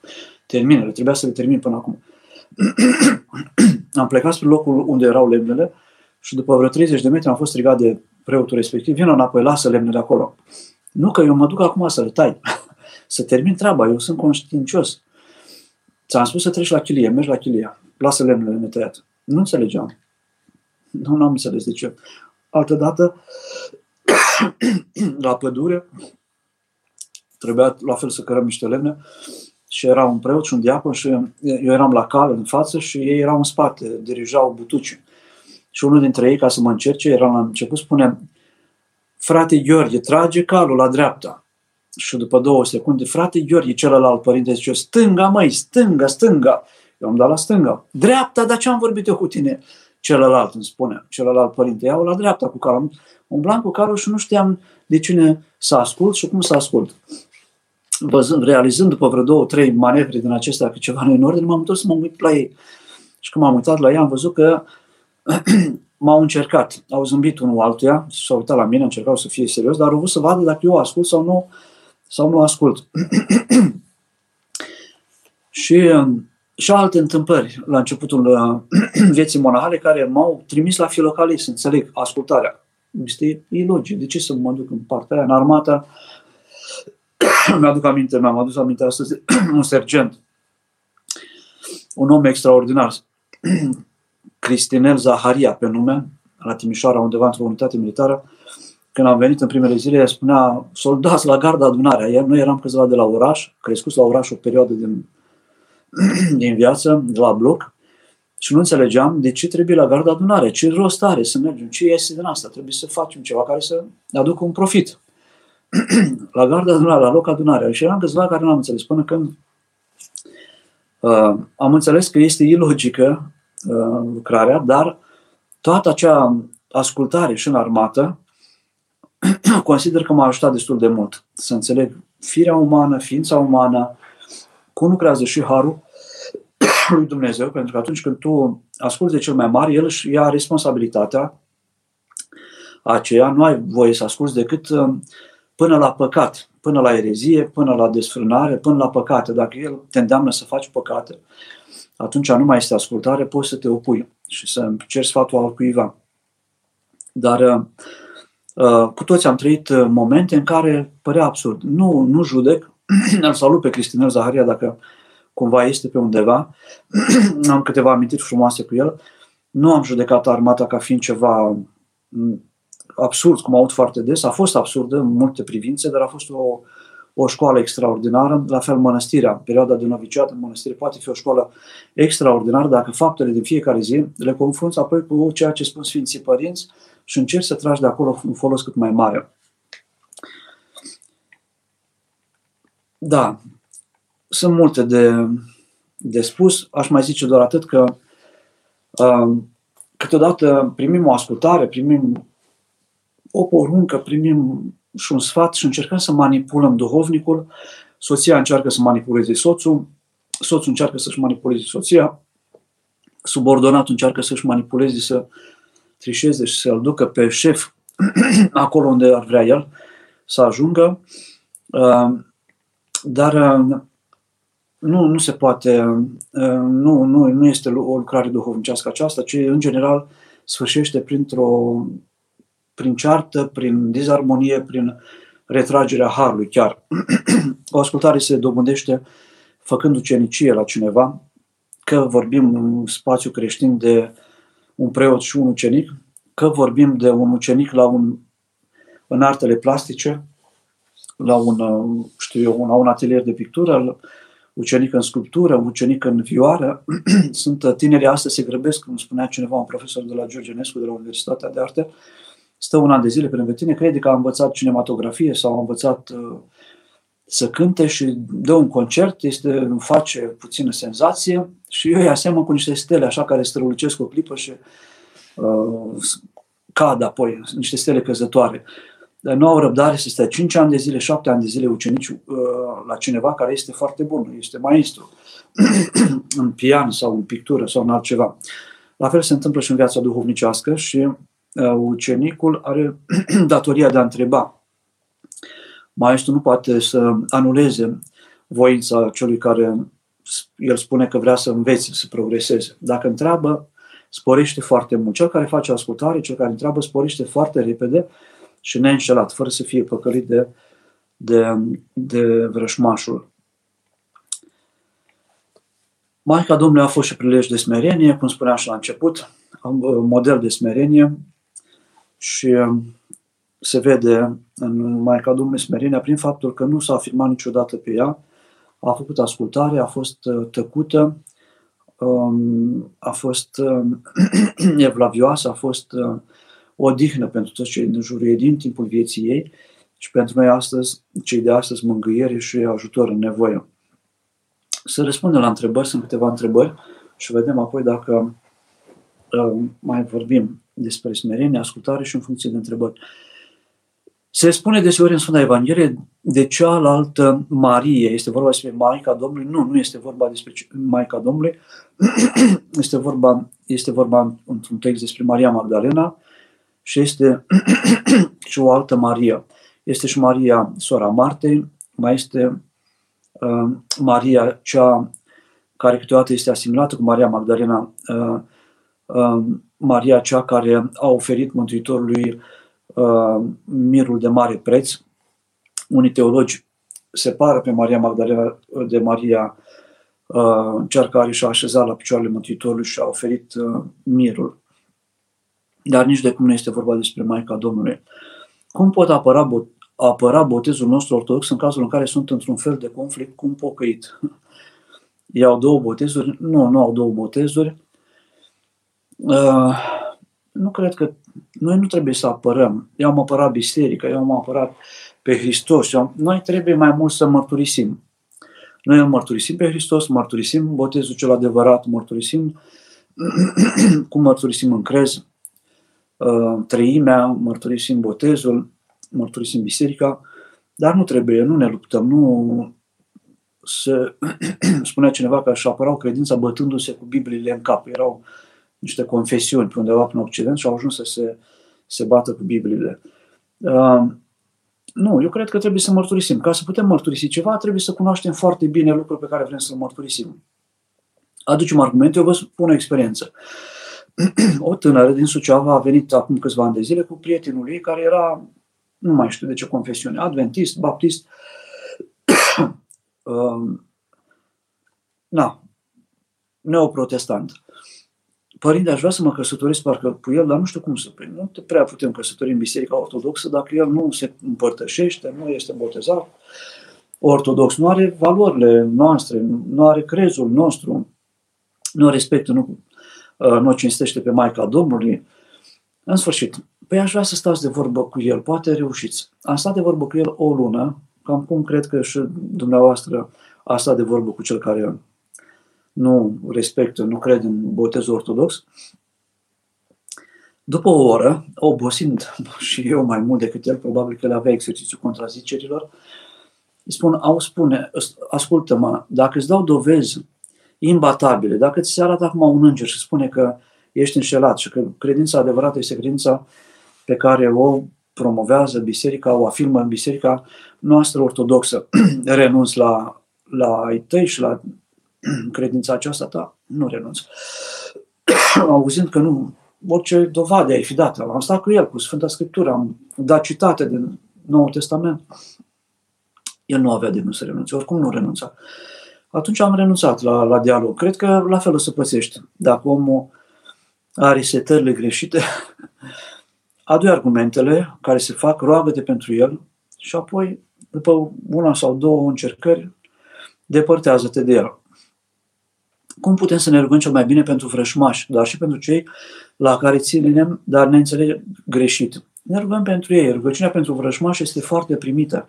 Terminele, trebuia să le termin până acum. am plecat spre locul unde erau lemnele și după vreo 30 de metri am fost strigat de preotul respectiv, vină înapoi, lasă lemnele acolo. Nu că eu mă duc acum să le tai, să termin treaba, eu sunt conștiincios. Ți-am spus să treci la chilie, mergi la chilie, lasă lemnele netăiate. Nu înțelegeam. Nu, nu am înțeles de ce. Altădată, la pădure, trebuia la fel să cărăm niște lemne și era un preot și un diacon și eu eram la cal în față și ei erau în spate, dirijau butuci. Și unul dintre ei, ca să mă încerce, era la început, spune, frate Gheorghe, trage calul la dreapta. Și după două secunde, frate Gheorghe, celălalt părinte, zice, stânga, măi, stânga, stânga. Eu am dat la stânga. Dreapta, dar ce am vorbit eu cu tine? Celălalt îmi spune, celălalt părinte, iau la dreapta cu calul. Umblam cu calul și nu știam de cine să ascult și cum să ascult. Văzând, realizând după vreo două, trei manevre din acestea că ceva nu e în ordine, m-am întors să mă uit la ei. Și când m-am uitat la ei, am văzut că m-au încercat. Au zâmbit unul altuia, s-au uitat la mine, încercau să fie serios, dar au vrut să vadă dacă eu ascult sau nu, sau nu ascult. și, um, și alte întâmplări la începutul uh, vieții monahale care m-au trimis la filocalii să înțeleg ascultarea. Este ilogic. De ce să mă duc în partea aia, în armată? Mi-aduc aminte, mi-am adus aminte astăzi un sergent, un om extraordinar, Cristinel Zaharia pe nume, la Timișoara, undeva într-o unitate militară, când am venit în primele zile, spunea soldați la garda adunarea. Noi eram câțiva de la oraș, crescuți la oraș o perioadă din, din viață, de la bloc, și nu înțelegeam de ce trebuie la garda adunare, ce rost are să mergem, ce este din asta, trebuie să facem ceva care să aducă un profit. la garda adunare, la loc adunare. Și eram câțiva care nu am înțeles, până când uh, am înțeles că este ilogică uh, lucrarea, dar toată acea ascultare și în armată consider că m-a ajutat destul de mult să înțeleg firea umană, ființa umană, cum lucrează și harul lui Dumnezeu, pentru că atunci când tu asculți de cel mai mare, el își ia responsabilitatea aceea, nu ai voie să asculți decât uh, până la păcat, până la erezie, până la desfrânare, până la păcate. Dacă el te îndeamnă să faci păcate, atunci nu mai este ascultare, poți să te opui și să ceri sfatul al cuiva. Dar uh, uh, cu toți am trăit uh, momente în care părea absurd. Nu, nu judec, îl salut pe Cristinel Zaharia dacă cumva este pe undeva, am câteva amintiri frumoase cu el, nu am judecat armata ca fiind ceva mm, absurd, cum aud foarte des, a fost absurdă în multe privințe, dar a fost o, o școală extraordinară, la fel mănăstirea, perioada de noviciat în mănăstire poate fi o școală extraordinară dacă faptele din fiecare zi le confrunți apoi cu ceea ce spun Sfinții Părinți și încerci să tragi de acolo un folos cât mai mare. Da, sunt multe de, de spus. Aș mai zice doar atât că uh, câteodată primim o ascultare, primim o poruncă, primim și un sfat și încercăm să manipulăm duhovnicul. Soția încearcă să manipuleze soțul, soțul încearcă să-și manipuleze soția, subordonatul încearcă să-și manipuleze, să trișeze și să-l ducă pe șef acolo unde ar vrea el să ajungă. Uh, dar uh, nu, nu se poate, uh, nu, nu, nu este o lucrare duhovnicească aceasta, ci în general sfârșește printr-o, prin ceartă, prin dizarmonie, prin retragerea harului chiar. o ascultare se dobândește făcând ucenicie la cineva, că vorbim în spațiu creștin de un preot și un ucenic, că vorbim de un ucenic la un în artele plastice, la un, știu eu, la un atelier de pictură, ucenic în sculptură, ucenic în vioară. Sunt tineri astăzi, se grăbesc, cum spunea cineva, un profesor de la Georgenescu, de la Universitatea de Arte, stă un an de zile pe lângă tine, crede că a învățat cinematografie sau a învățat uh, să cânte și dă un concert, este, face puțină senzație și eu îi asemăn cu niște stele așa care strălucesc o clipă și uh, cad apoi, niște stele căzătoare. Dar nu au răbdare să stea 5 ani de zile, 7 ani de zile ucenici uh, la cineva care este foarte bun, este maestru în pian sau în pictură sau în altceva. La fel se întâmplă și în viața duhovnicească și uh, ucenicul are datoria de a întreba Maestru nu poate să anuleze voința celui care el spune că vrea să învețe, să progreseze. Dacă întreabă, sporește foarte mult. Cel care face ascultare, cel care întreabă, sporește foarte repede și neînșelat, fără să fie păcălit de, de, de vrășmașul. Maica Domnului a fost și prilej de smerenie, cum spuneam și la început, model de smerenie și se vede în Maica Domnului Smerenia prin faptul că nu s-a afirmat niciodată pe ea, a făcut ascultare, a fost uh, tăcută, um, a fost um, evlavioasă, a fost uh, o dihnă pentru toți cei din jurul ei din timpul vieții ei și pentru noi astăzi, cei de astăzi, mângâiere și ajutor în nevoie. Să răspundem la întrebări, sunt câteva întrebări și vedem apoi dacă uh, mai vorbim despre smerenie, ascultare și în funcție de întrebări. Se spune deseori în Sfânta Evanghelie de cealaltă Marie. Este vorba despre Maica Domnului? Nu, nu este vorba despre Maica Domnului. Este vorba, este vorba într-un text despre Maria Magdalena și este și o altă Maria. Este și Maria, sora Martei, mai este uh, Maria, cea care câteodată este asimilată cu Maria Magdalena, uh, uh, Maria, cea care a oferit Mântuitorului uh, mirul de mare preț. Unii teologi separă pe Maria Magdalena de Maria, uh, cea care și-a așezat la picioarele Mântuitorului și a oferit uh, mirul. Dar nici de cum nu este vorba despre Maica Domnului. Cum pot apăra, apăra botezul nostru ortodox în cazul în care sunt într-un fel de conflict cu un pocăit? Iau două botezuri? Nu, nu au două botezuri. Uh, nu cred că noi nu trebuie să apărăm. Eu am apărat biserica, eu am apărat pe Hristos. Eu, noi trebuie mai mult să mărturisim. Noi îl mărturisim pe Hristos, mărturisim botezul cel adevărat, mărturisim cum mărturisim în crez, uh, trăimea, mărturisim botezul, mărturisim biserica, dar nu trebuie, nu ne luptăm, nu se spunea cineva că își apărau credința bătându-se cu Bibliile în cap. Erau niște confesiuni pe undeva în Occident și au ajuns să se, se bată cu Bibliile. Uh, nu, eu cred că trebuie să mărturisim. Ca să putem mărturisi ceva, trebuie să cunoaștem foarte bine lucrul pe care vrem să-l mărturisim. Aducem argumente, eu vă spun o experiență. O tânără din Suceava a venit acum câțiva ani de zile cu prietenul ei care era, nu mai știu de ce confesiune, adventist, baptist, uh, na, neoprotestant părinte, aș vrea să mă căsătoresc parcă cu el, dar nu știu cum să. Păi nu te prea putem căsători în Biserica Ortodoxă dacă el nu se împărtășește, nu este botezat. Ortodox nu are valorile noastre, nu are crezul nostru, nu respectă, nu, uh, nu cinstește pe Maica Domnului. În sfârșit, păi aș vrea să stați de vorbă cu el, poate reușiți. Am stat de vorbă cu el o lună, cam cum cred că și dumneavoastră a stat de vorbă cu cel care nu respectă, nu cred în botezul ortodox. După o oră, obosind și eu mai mult decât el, probabil că le avea exercițiul contrazicerilor, îi spun, au spune, ascultă-mă, dacă îți dau dovezi imbatabile, dacă ți se arată acum un înger și spune că ești înșelat și că credința adevărată este credința pe care o promovează biserica, o afirmă în biserica noastră ortodoxă, renunț la, la ai tăi și la credința aceasta ta, nu renunț. Auzind că nu, orice dovadă ai fi dat, am stat cu el, cu Sfânta Scriptură, am dat citate din Noul Testament. El nu avea de gând să renunțe, oricum nu renunța. Atunci am renunțat la, la dialog. Cred că la fel o să pățești. Dacă omul are setările greșite, adu argumentele care se fac, roagă-te pentru el și apoi, după una sau două încercări, depărtează-te de el. Cum putem să ne rugăm cel mai bine pentru vrășmași, dar și pentru cei la care ținem, dar ne înțeleg greșit? Ne rugăm pentru ei. Rugăciunea pentru vrășmași este foarte primită.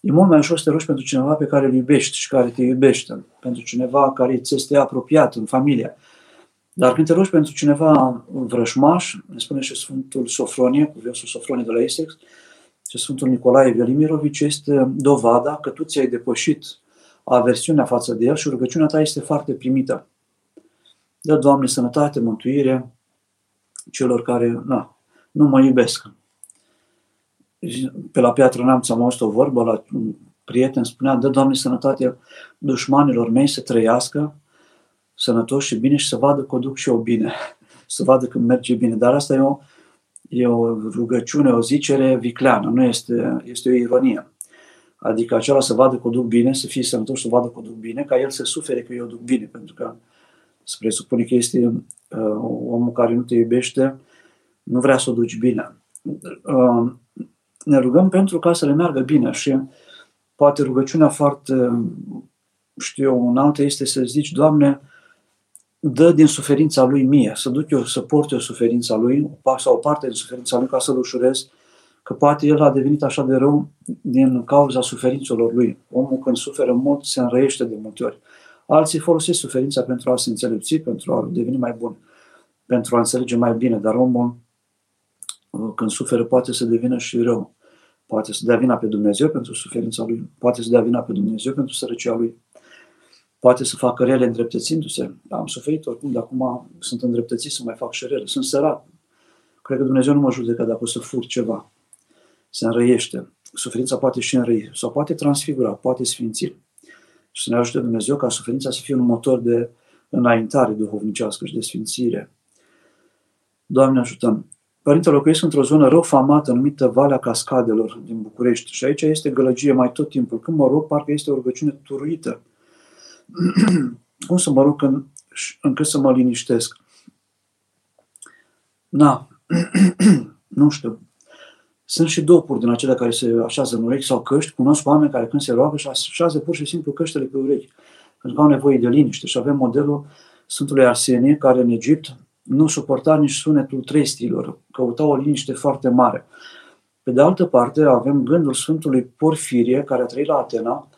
E mult mai ușor să te rogi pentru cineva pe care îl iubești și care te iubește, pentru cineva care ți este apropiat în familie. Dar când te rogi pentru cineva vrășmaș, ne spune și Sfântul Sofronie, cuvântul Sofronie de la Essex, și Sfântul Nicolae Velimirovici, este dovada că tu ți-ai depășit aversiunea față de el și rugăciunea ta este foarte primită. Dă, Doamne, sănătate, mântuire celor care na, nu mă iubesc. Pe la Piatră Neamț am auzit o vorbă la un prieten, spunea, dă, Doamne, sănătate dușmanilor mei să trăiască sănătoși și bine și să vadă că o duc și eu bine, să vadă că merge bine. Dar asta e o, e o rugăciune, o zicere vicleană, nu este, este o ironie. Adică acela să vadă că o duc bine, să fie sănătos, să vadă că o duc bine, ca el să sufere că eu o duc bine, pentru că se presupune că este uh, omul care nu te iubește, nu vrea să o duci bine. Uh, ne rugăm pentru ca să le meargă bine și poate rugăciunea foarte, știu eu, un altă este să zici, Doamne, dă din suferința lui mie, să duc eu să port eu suferința lui sau o parte din suferința lui ca să-l ușurez, că poate el a devenit așa de rău din cauza suferințelor lui. Omul când suferă mult se înrăiește de multe ori. Alții folosesc suferința pentru a se înțelepți, pentru a deveni mai bun, pentru a înțelege mai bine, dar omul când suferă poate să devină și rău. Poate să dea vina pe Dumnezeu pentru suferința lui, poate să dea vina pe Dumnezeu pentru sărăcia lui poate să facă rele îndreptățindu-se. Am suferit oricum, dar acum sunt îndreptățit să mai fac și rele. Sunt sărat. Cred că Dumnezeu nu mă judecă dacă o să fur ceva. Se înrăiește. Suferința poate și înrăi, sau poate transfigura, poate sfinți. Și să ne ajute Dumnezeu ca suferința să fie un motor de înaintare duhovnicească și de sfințire. Doamne ajutăm! Părintele locuiesc într-o zonă rău famată numită Valea Cascadelor din București și aici este gălăgie mai tot timpul. Când mă rog, parcă este o rugăciune turuită cum să mă rog când, încât să mă liniștesc? Na, nu știu. Sunt și dopuri din acelea care se așează în urechi sau căști. Cunosc oameni care când se roagă și așează pur și simplu căștile pe urechi. Pentru că au nevoie de liniște. Și avem modelul Sfântului Arsenie, care în Egipt nu suporta nici sunetul trei stiluri. Căuta o liniște foarte mare. Pe de altă parte, avem gândul Sfântului Porfirie, care a trăit la Atena,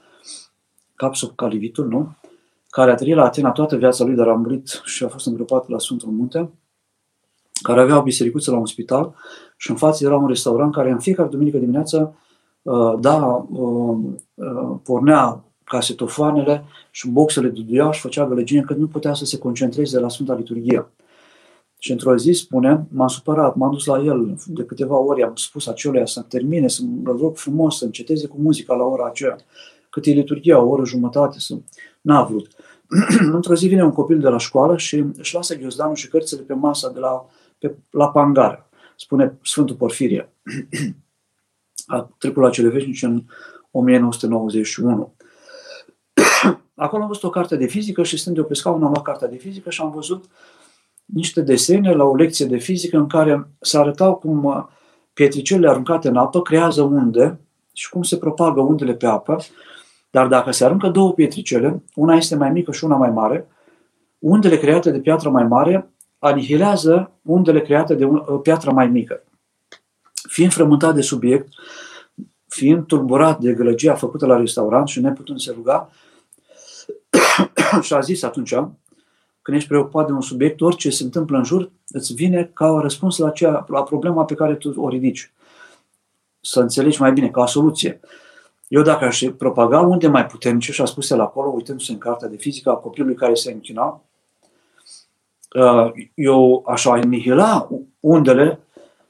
Capsul Calivitul, nu? care a trăit la Atena toată viața lui, dar a murit și a fost îngropat la Sfântul Munte, care avea o bisericuță la un spital și în față era un restaurant care în fiecare duminică dimineață uh, da, uh, uh, pornea casetofoanele și boxele duduia și făcea gălăgie cât nu putea să se concentreze la Sfânta Liturghie. Și într-o zi spune, m-am supărat, m-am dus la el de câteva ori, am spus acelea să termine, să mă rog frumos să înceteze cu muzica la ora aceea. Cât e liturghia, o oră jumătate, să... n-a vrut. într-o zi vine un copil de la școală și își lasă ghiozdanul și cărțile pe masa de la, pe, la pangar, spune Sfântul Porfirie. A trecut la cele veșnice în 1991. Acolo am văzut o carte de fizică și stând eu pe scaun am luat cartea de fizică și am văzut niște desene la o lecție de fizică în care se arătau cum uh, pietricele aruncate în apă creează unde și cum se propagă undele pe apă dar dacă se aruncă două pietricele, una este mai mică și una mai mare, undele create de piatră mai mare anihilează undele create de piatră mai mică. Fiind frământat de subiect, fiind tulburat de gălăgia făcută la restaurant și neputând se ruga, și a zis atunci, când ești preocupat de un subiect, orice se întâmplă în jur, îți vine ca răspuns la, cea, la problema pe care tu o ridici. Să înțelegi mai bine, ca o soluție. Eu dacă aș propaga unde mai puternice, și a spus el acolo, uitându-se în cartea de fizică a copilului care se închina, uh, eu aș anihila undele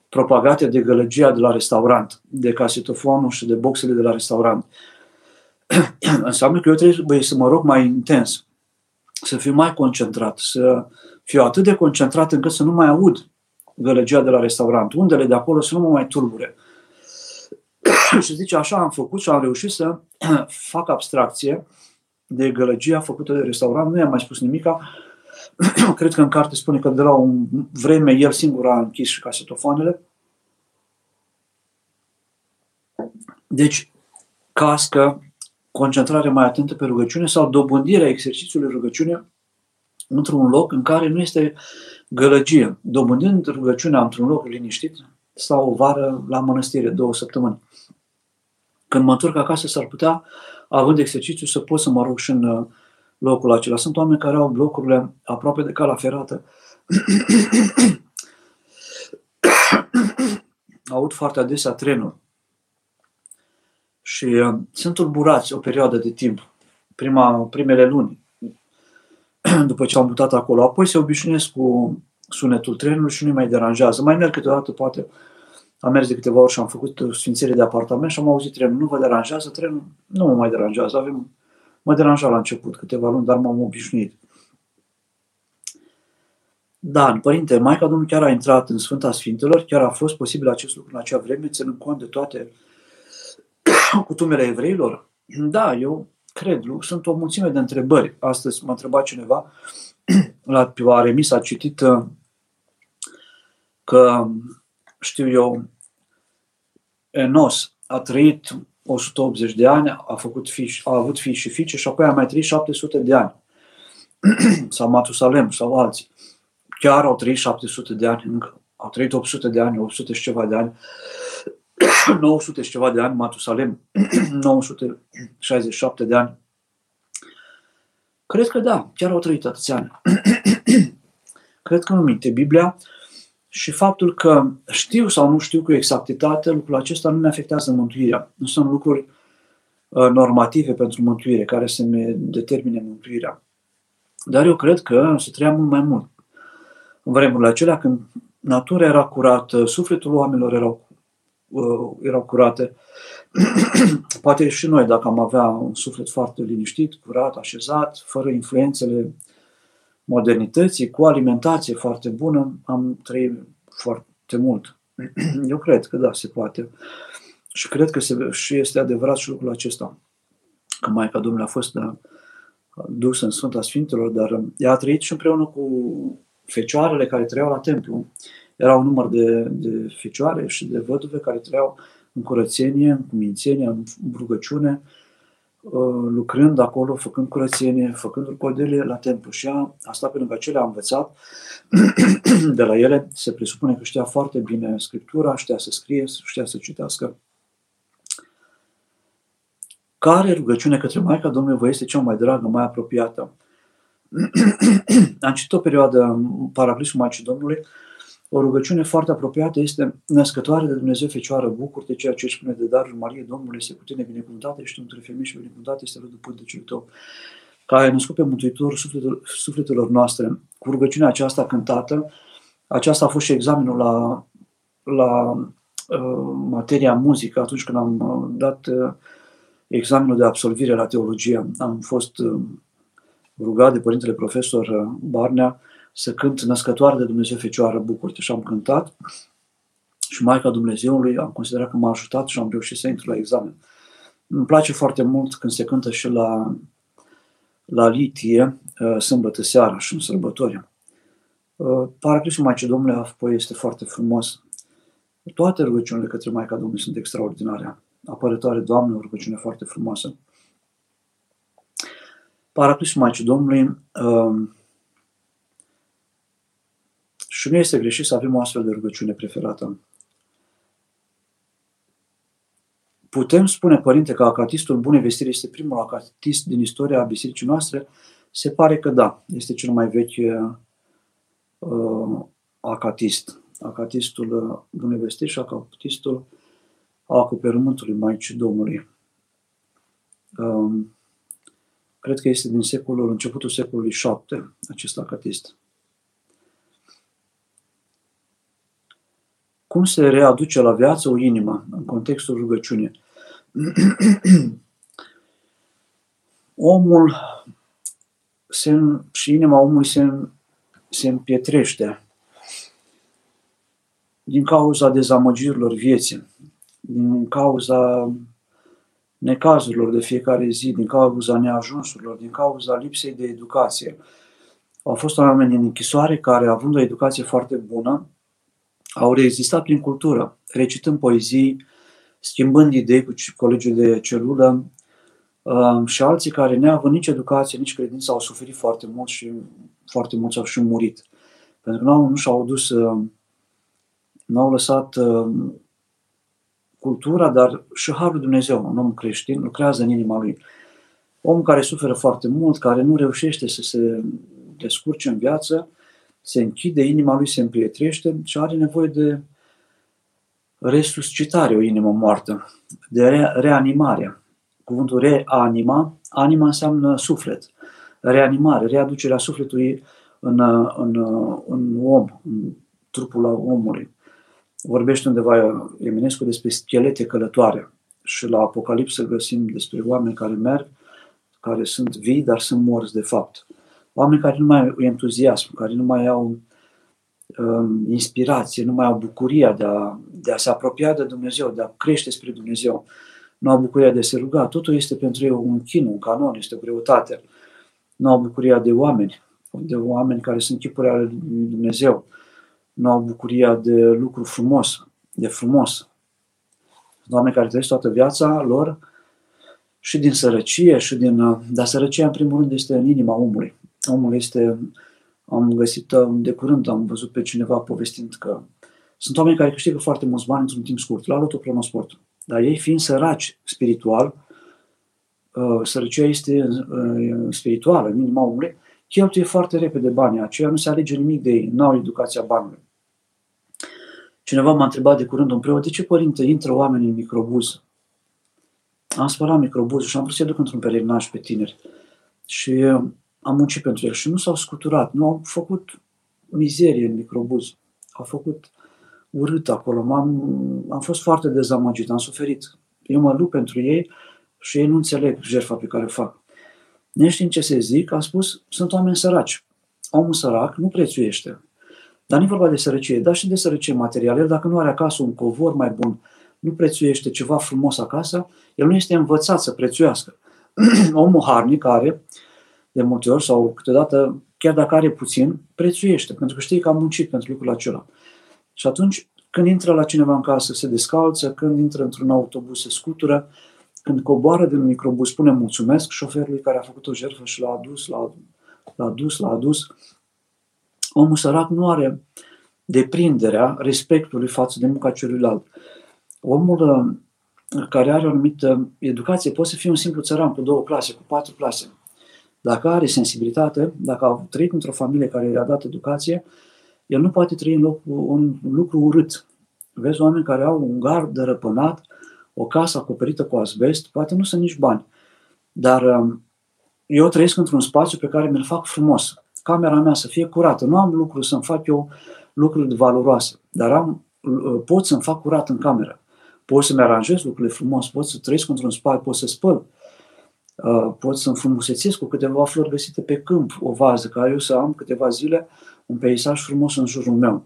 propagate de gălăgia de la restaurant, de casetofonul și de boxele de la restaurant. Înseamnă că eu trebuie să mă rog mai intens, să fiu mai concentrat, să fiu atât de concentrat încât să nu mai aud gălăgia de la restaurant, undele de acolo să nu mă mai tulbure. și zice, așa am făcut și am reușit să fac abstracție de gălăgia făcută de restaurant, nu i-am mai spus nimic. cred că în carte spune că de la un vreme el singur a închis și casetofoanele. Deci, cască, concentrare mai atentă pe rugăciune sau dobândirea exercițiului rugăciune într-un loc în care nu este gălăgie. Dobândind rugăciunea într-un loc liniștit, stau o vară la mănăstire, două săptămâni. Când mă întorc acasă, s-ar putea, având exercițiu, să pot să mă rog și în uh, locul acela. Sunt oameni care au blocurile aproape de cala ferată. Aud foarte adesea trenul. Și uh, sunt tulburați o perioadă de timp, prima, primele luni, după ce am mutat acolo. Apoi se obișnuiesc cu sunetul trenului și nu mai deranjează. Mai merg câteodată, poate, am mers de câteva ori și am făcut sfințire de apartament și am auzit trenul. Nu vă deranjează trenul? Nu mă mai deranjează. Avem, mă deranja la început câteva luni, dar m-am obișnuit. Da, Părinte, Maica Domnului chiar a intrat în Sfânta Sfintelor, chiar a fost posibil acest lucru în acea vreme, ținând cont de toate cutumele evreilor? Da, eu cred, sunt o mulțime de întrebări. Astăzi m-a întrebat cineva, la Remis a citit uh, că, știu eu, Enos a trăit 180 de ani, a, făcut fiș, a avut fii și fiice și apoi a mai trăit 700 de ani. sau Matusalem sau alții. Chiar au trăit 700 de ani încă. Au trăit 800 de ani, 800 și ceva de ani. 900 și ceva de ani, Matusalem, 967 de ani. Cred că da, chiar au trăit atâția ani. Cred că nu minte Biblia și faptul că știu sau nu știu cu exactitate, lucrul acesta nu mi afectează mântuirea. Nu sunt lucruri uh, normative pentru mântuire, care să mi determine mântuirea. Dar eu cred că se trăia mult mai mult. În vremurile acelea când natura era curată, sufletul oamenilor erau, uh, erau curate, poate și noi, dacă am avea un suflet foarte liniștit, curat, așezat, fără influențele modernității, cu alimentație foarte bună, am trăit foarte mult. Eu cred că da, se poate. Și cred că se, și este adevărat și lucrul acesta. Că Maica Domnului a fost da, dusă în Sfânta Sfintelor, dar ea a trăit și împreună cu fecioarele care trăiau la templu. Era un număr de, de fecioare și de văduve care trăiau în curățenie, în cumințenie, în rugăciune, Uh, lucrând acolo, făcând curățenie, făcând rucodelie la templu. Și ea a stat pe lângă cele, a învățat de la ele. Se presupune că știa foarte bine Scriptura, știa să scrie, știa să citească. Care rugăciune către Maica Domnului vă este cea mai dragă, mai apropiată? Am citit o perioadă în Paraclisul Maicii Domnului, o rugăciune foarte apropiată este născătoare de Dumnezeu Fecioară, bucur de ceea ce își spune de darul Marie, Domnul este cu tine binecuvântată, ești între femei și binecuvântată este rodul pântecului tău, care ai născut pe Mântuitorul sufletelor, sufletelor noastre. Cu rugăciunea aceasta cântată, aceasta a fost și examenul la, la uh, materia muzică, atunci când am uh, dat uh, examenul de absolvire la teologie. Am fost uh, rugat de Părintele Profesor uh, Barnea să cânt Născătoare de Dumnezeu Fecioară, bucurte și am cântat și Maica Dumnezeului am considerat că m-a ajutat și am reușit să intru la examen. Îmi place foarte mult când se cântă și la, la litie, uh, sâmbătă seara și în sărbători. Uh, Paraclisul Maicii Domnului apoi este foarte frumos. Toate rugăciunile către Maica Domnului sunt extraordinare. Apărătoare Doamne, o rugăciune foarte frumoasă. Paraclisul Maicii Domnului uh, și nu este greșit să avem o astfel de rugăciune preferată. Putem spune, Părinte, că acatistul Bunei Vestiri este primul acatist din istoria bisericii noastre? Se pare că da, este cel mai vechi uh, acatist. Acatistul uh, Bunei Vestiri și acatistul acoperământului Maicii Domnului. Uh, cred că este din secolul, începutul secolului VII, acest acatist. Cum se readuce la viață o inimă în contextul rugăciunii. Omul se, și inima omului se, se împietrește din cauza dezamăgirilor vieții, din cauza necazurilor de fiecare zi, din cauza neajunsurilor, din cauza lipsei de educație. Au fost oameni în închisoare care, având o educație foarte bună, au rezistat prin cultură, recitând poezii, schimbând idei cu colegii de celulă uh, și alții care, neavând nici educație, nici credință, au suferit foarte mult și foarte mulți au și murit. Pentru că nu, nu și-au dus, uh, nu au lăsat cultura, dar și Harul Dumnezeu, un om creștin, lucrează în inima lui. Om care suferă foarte mult, care nu reușește să se descurce în viață, se închide, inima lui se împrietrește și are nevoie de resuscitare, o inimă moartă, de re- reanimare. Cuvântul reanima, anima înseamnă suflet. Reanimare, readucerea sufletului în, în, în om, în trupul omului. Vorbește undeva Eminescu despre schelete călătoare și la Apocalipsă găsim despre oameni care merg, care sunt vii, dar sunt morți de fapt. Oameni care nu mai au entuziasm, care nu mai au um, inspirație, nu mai au bucuria de a, de a se apropia de Dumnezeu, de a crește spre Dumnezeu, nu au bucuria de a se ruga. Totul este pentru ei un chin, un canon, este o greutate. Nu au bucuria de oameni, de oameni care sunt chipuri ale lui Dumnezeu. Nu au bucuria de lucru frumos, de frumos. Oameni care trăiesc toată viața lor și din sărăcie, și din... Dar sărăcia, în primul rând, este în inima omului omul este, am găsit uh, de curând, am văzut pe cineva povestind că sunt oameni care câștigă foarte mulți bani într-un timp scurt, la lotul pronosport. Dar ei fiind săraci spiritual, uh, sărăcia este uh, spirituală în inima omului, cheltuie foarte repede banii aceia, nu se alege nimic de ei, nu au educația banului. Cineva m-a întrebat de curând un preot, de ce, părinte, intră oameni în microbuz? Am spălat microbuzul și am vrut să duc într-un pelerinaj pe tineri. Și am muncit pentru el și nu s-au scuturat, nu au făcut mizerie în microbuz, au făcut urât acolo. M-am, am fost foarte dezamăgit, am suferit. Eu mă lupt pentru ei și ei nu înțeleg jertfa pe care o fac. Neștiind ce se zic, a spus, sunt oameni săraci. Omul sărac nu prețuiește. Dar nu e vorba de sărăcie, dar și de sărăcie materială. El dacă nu are acasă un covor mai bun, nu prețuiește ceva frumos acasă, el nu este învățat să prețuiască. Omul harnic are de multe ori sau câteodată, chiar dacă are puțin, prețuiește, pentru că știe că am muncit pentru lucrul acela. Și atunci, când intră la cineva în casă, se descalță, când intră într-un autobuz, se scutură, când coboară din microbus, spune mulțumesc șoferului care a făcut o jertfă și l-a adus, l-a, l-a adus, l-a adus. Omul sărac nu are deprinderea respectului față de munca celuilalt. Omul uh, care are o anumită educație poate să fie un simplu țăran cu două clase, cu patru clase. Dacă are sensibilitate, dacă a trăit într-o familie care i-a dat educație, el nu poate trăi în loc, un lucru urât. Vezi oameni care au un gard răpânat, o casă acoperită cu asbest, poate nu sunt nici bani. Dar um, eu trăiesc într-un spațiu pe care mi-l fac frumos. Camera mea să fie curată. Nu am lucruri să-mi fac eu lucruri valoroase, dar am, uh, pot să-mi fac curat în cameră. Pot să-mi aranjez lucrurile frumos, pot să trăiesc într-un spațiu, pot să spăl, Uh, pot să înfrumusețesc cu câteva flori găsite pe câmp, o vază, ca eu să am câteva zile un peisaj frumos în jurul meu.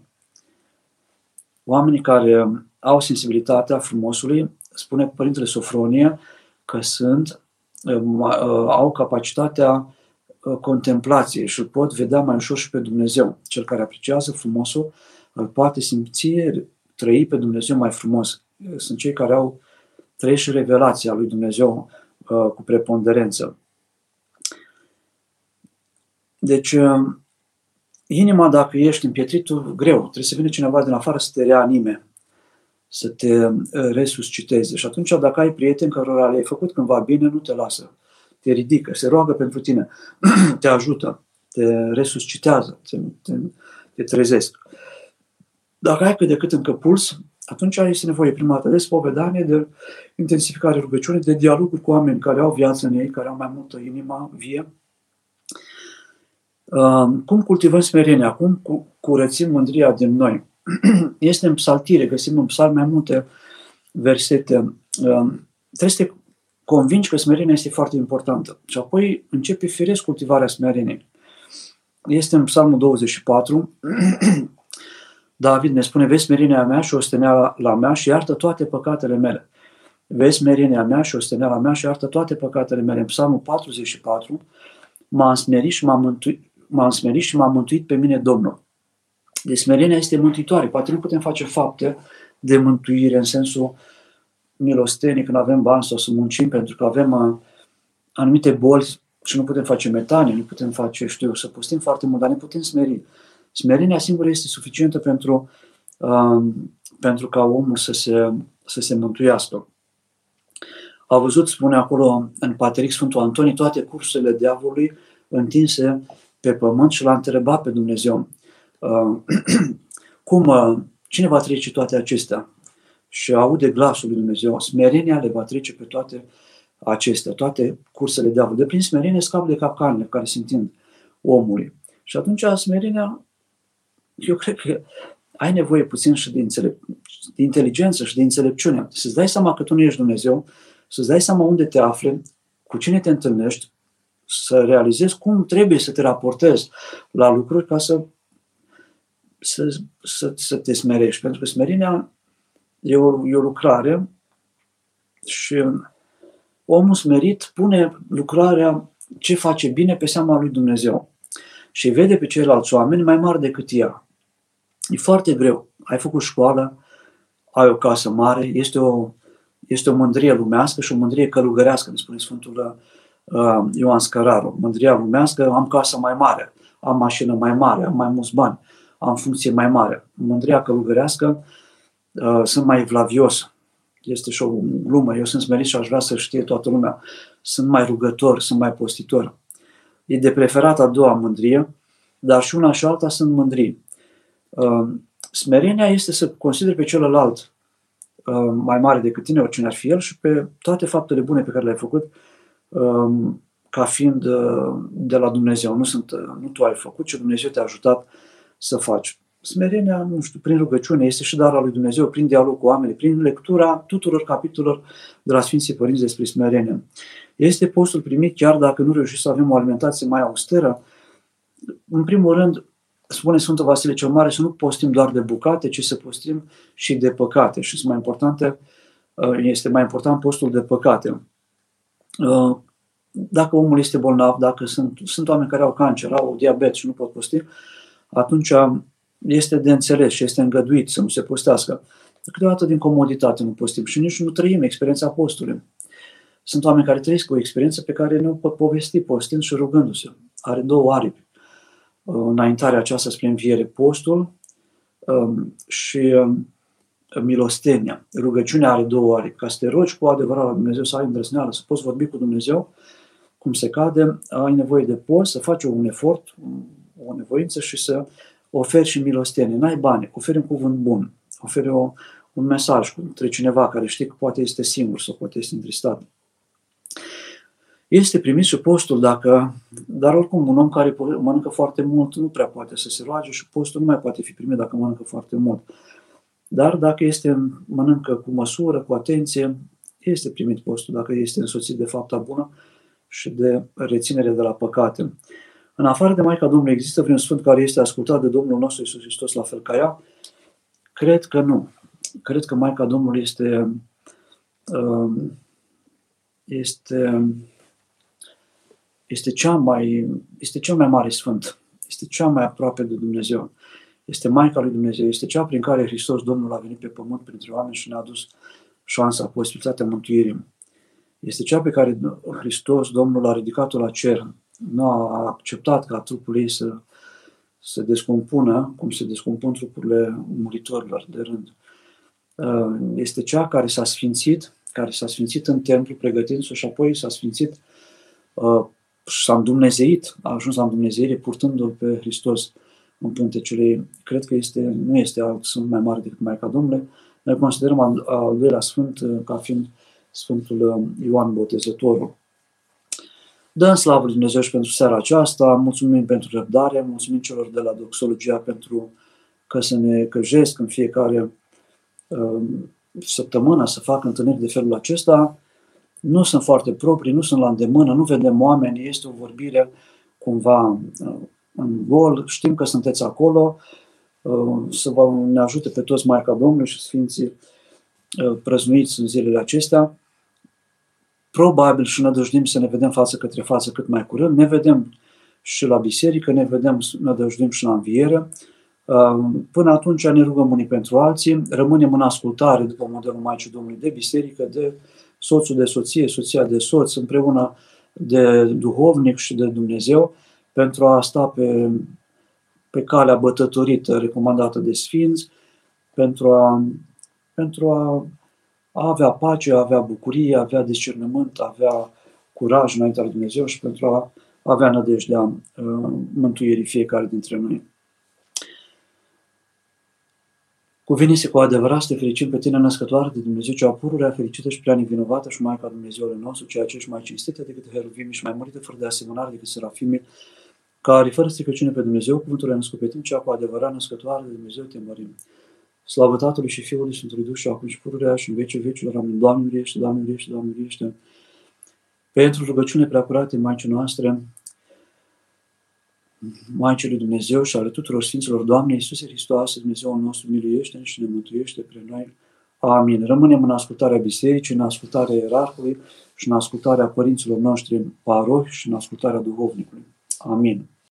Oamenii care au sensibilitatea frumosului, spune Părintele Sofronie, că sunt, uh, uh, au capacitatea contemplației și îl pot vedea mai ușor și pe Dumnezeu. Cel care apreciază frumosul îl poate simți, trăi pe Dumnezeu mai frumos. Sunt cei care au trăit și revelația lui Dumnezeu Uh, cu preponderență. Deci, uh, inima, dacă ești împietrit, greu. Trebuie să vină cineva din afară să te reanime, să te uh, resusciteze. Și atunci, dacă ai prieteni care le-ai făcut cândva bine, nu te lasă. Te ridică, se roagă pentru tine, te ajută, te resuscitează, te, te, te trezesc. Dacă ai cât de cât încă puls, atunci este nevoie prima dată de spovedanie, de intensificare rugăciunii, de dialoguri cu oameni care au viață în ei, care au mai multă inima vie. Cum cultivăm smerenia? Cum curățim mândria din noi? Este în psaltire, găsim în psalm mai multe versete. Trebuie să te convingi că smerenia este foarte importantă. Și apoi începe firesc cultivarea smereniei. Este în psalmul 24, David ne spune, vezi merirea mea și osteneala la mea și iartă toate păcatele mele. Vezi merirea mea și osteneala mea și iartă toate păcatele mele. În Psalmul 44, m-am smerit și m-am mântuit, m-am smerit și m-am mântuit pe mine Domnul. Deci smerenia este mântuitoare. Poate nu putem face fapte de mântuire în sensul milostenii când avem bani sau să muncim pentru că avem uh, anumite boli și nu putem face metanie, nu putem face, știu, să postim foarte mult, dar ne putem smeri. Smerenia singură este suficientă pentru, uh, pentru ca omul să se, să se mântuiască. A văzut, spune acolo în Pateric Sfântul Antonie, toate cursurile diavolului întinse pe pământ și l-a întrebat pe Dumnezeu uh, cum, uh, cine va trece toate acestea? Și aude glasul lui Dumnezeu, smerenia le va trece pe toate acestea, toate cursele diavolului. De prin smerenie scap de capcanele care se întind omului. Și atunci smerenia, eu cred că ai nevoie puțin și de, înțelep- de inteligență și de înțelepciune. Să-ți dai seama că tu nu ești Dumnezeu, să-ți dai seama unde te afli, cu cine te întâlnești, să realizezi cum trebuie să te raportezi la lucruri ca să, să, să, să te smerești. Pentru că smerenia e o, e o lucrare și omul smerit pune lucrarea ce face bine pe seama lui Dumnezeu și vede pe ceilalți oameni mai mari decât ea. E foarte greu. Ai făcut școală, ai o casă mare, este o, este o mândrie lumească și o mândrie călugărească, ne spune Sfântul uh, Ioan Scăraru. Mândria lumească, am casă mai mare, am mașină mai mare, am mai mulți bani, am funcție mai mare. Mândria călugărească, uh, sunt mai vlavios. Este și o glumă, eu sunt smerit și aș vrea să știe toată lumea. Sunt mai rugător, sunt mai postitor. E de preferat a doua mândrie, dar și una și alta sunt mândrii. Uh, smerenia este să consideri pe celălalt Uh, mai mare decât tine, oricine ar fi el, și pe toate faptele bune pe care le-ai făcut um, ca fiind uh, de la Dumnezeu. Nu, sunt, uh, nu tu ai făcut, ci Dumnezeu te-a ajutat să faci. Smerenia, nu știu, prin rugăciune, este și darul lui Dumnezeu, prin dialog cu oamenii, prin lectura tuturor capitolelor de la Sfinții Părinți despre smerenie. Este postul primit chiar dacă nu reușim să avem o alimentație mai austeră. În primul rând, spune Sfântul Vasile cel Mare să nu postim doar de bucate, ci să postim și de păcate. Și sunt mai importante, uh, este mai important postul de păcate. Uh, dacă omul este bolnav, dacă sunt, sunt oameni care au cancer, au diabet și nu pot posti, atunci este de înțeles și este îngăduit să nu se postească. Câteodată din comoditate nu postim și nici nu trăim experiența postului. Sunt oameni care trăiesc o experiență pe care nu pot povesti postind și rugându-se. Are două aripi înaintarea aceasta spre înviere, postul um, și um, milostenia. Rugăciunea are două ori. Ca să te rogi cu adevărat la Dumnezeu, să ai îndrăzneală, să poți vorbi cu Dumnezeu, cum se cade, ai nevoie de post, să faci un efort, o nevoință și să oferi și milostenie. N-ai bani, oferi un cuvânt bun, oferi o, un mesaj către cineva care știi că poate este singur sau poate este întristat este primit și postul dacă, dar oricum un om care mănâncă foarte mult nu prea poate să se roage și postul nu mai poate fi primit dacă mănâncă foarte mult. Dar dacă este, mănâncă cu măsură, cu atenție, este primit postul dacă este însoțit de fapta bună și de reținere de la păcate. În afară de Maica Domnului, există vreun sfânt care este ascultat de Domnul nostru Iisus Hristos la fel ca ea? Cred că nu. Cred că Maica Domnului este, um, este este, cea mai, este cel mai mare sfânt, este cea mai aproape de Dumnezeu, este Maica lui Dumnezeu, este cea prin care Hristos Domnul a venit pe pământ printre oameni și ne-a adus șansa, posibilitatea mântuirii. Este cea pe care Hristos Domnul a ridicat-o la cer. Nu a acceptat ca trupul ei să se descompună, cum se descompun trupurile muritorilor de rând. Este cea care s-a sfințit, care s-a sfințit în templu pregătindu-se și apoi s-a sfințit s-a îndumnezeit, a ajuns la îndumnezeire purtându-L pe Hristos în pântecele Cred că este, nu este alt sunt mai mare decât Maica Domnului. Noi considerăm al, al doilea Sfânt uh, ca fiind Sfântul uh, Ioan Botezătorul. Dăm slavă lui Dumnezeu și pentru seara aceasta, mulțumim pentru răbdare, mulțumim celor de la Doxologia pentru că să ne căjesc în fiecare uh, săptămână să fac întâlniri de felul acesta nu sunt foarte proprii, nu sunt la îndemână, nu vedem oameni, este o vorbire cumva uh, în gol, știm că sunteți acolo, uh, să vă ne ajute pe toți Maica Domnului și Sfinții uh, prăznuiți în zilele acestea. Probabil și nădăjdim să ne vedem față către față cât mai curând. Ne vedem și la biserică, ne vedem, nădăjdim și la înviere. Până atunci ne rugăm unii pentru alții, rămânem în ascultare după modelul Maicii Domnului de biserică, de soțul de soție, soția de soț, împreună de duhovnic și de Dumnezeu, pentru a sta pe, pe calea bătătorită recomandată de Sfinți, pentru a, pentru a, a avea pace, a avea bucurie, a avea discernământ, a avea curaj înaintea lui Dumnezeu și pentru a avea nădejdea uh, mântuirii fiecare dintre noi. Cuvinise cu adevărat să te fericim pe tine, născătoare de Dumnezeu, cea pururea fericită și prea nevinovată și Maica Dumnezeului nostru, ceea ce ești mai cinstită decât heruvimii și mai murită fără de asemănare decât serafimii, care fără stricăciune pe Dumnezeu, cuvântul a născut pe tine, cea cu adevărat născătoare de Dumnezeu, te mărim. Slavă Tatălui și Fiului Sfântului Duh și acum și pururea și în vecii vecilor. Amin. Doamne, uriește, Doamne, uriește, Doamne, uriește. Pentru rugăciune preacurate Maicii noastre, Maicii lui Dumnezeu și ale tuturor Sfinților, Doamne Iisuse Hristoase, Dumnezeul nostru, miluiește și ne mântuiește pre noi. Amin. Rămânem în ascultarea bisericii, în ascultarea ierarhului și în ascultarea părinților noștri în parohi și în ascultarea duhovnicului. Amin.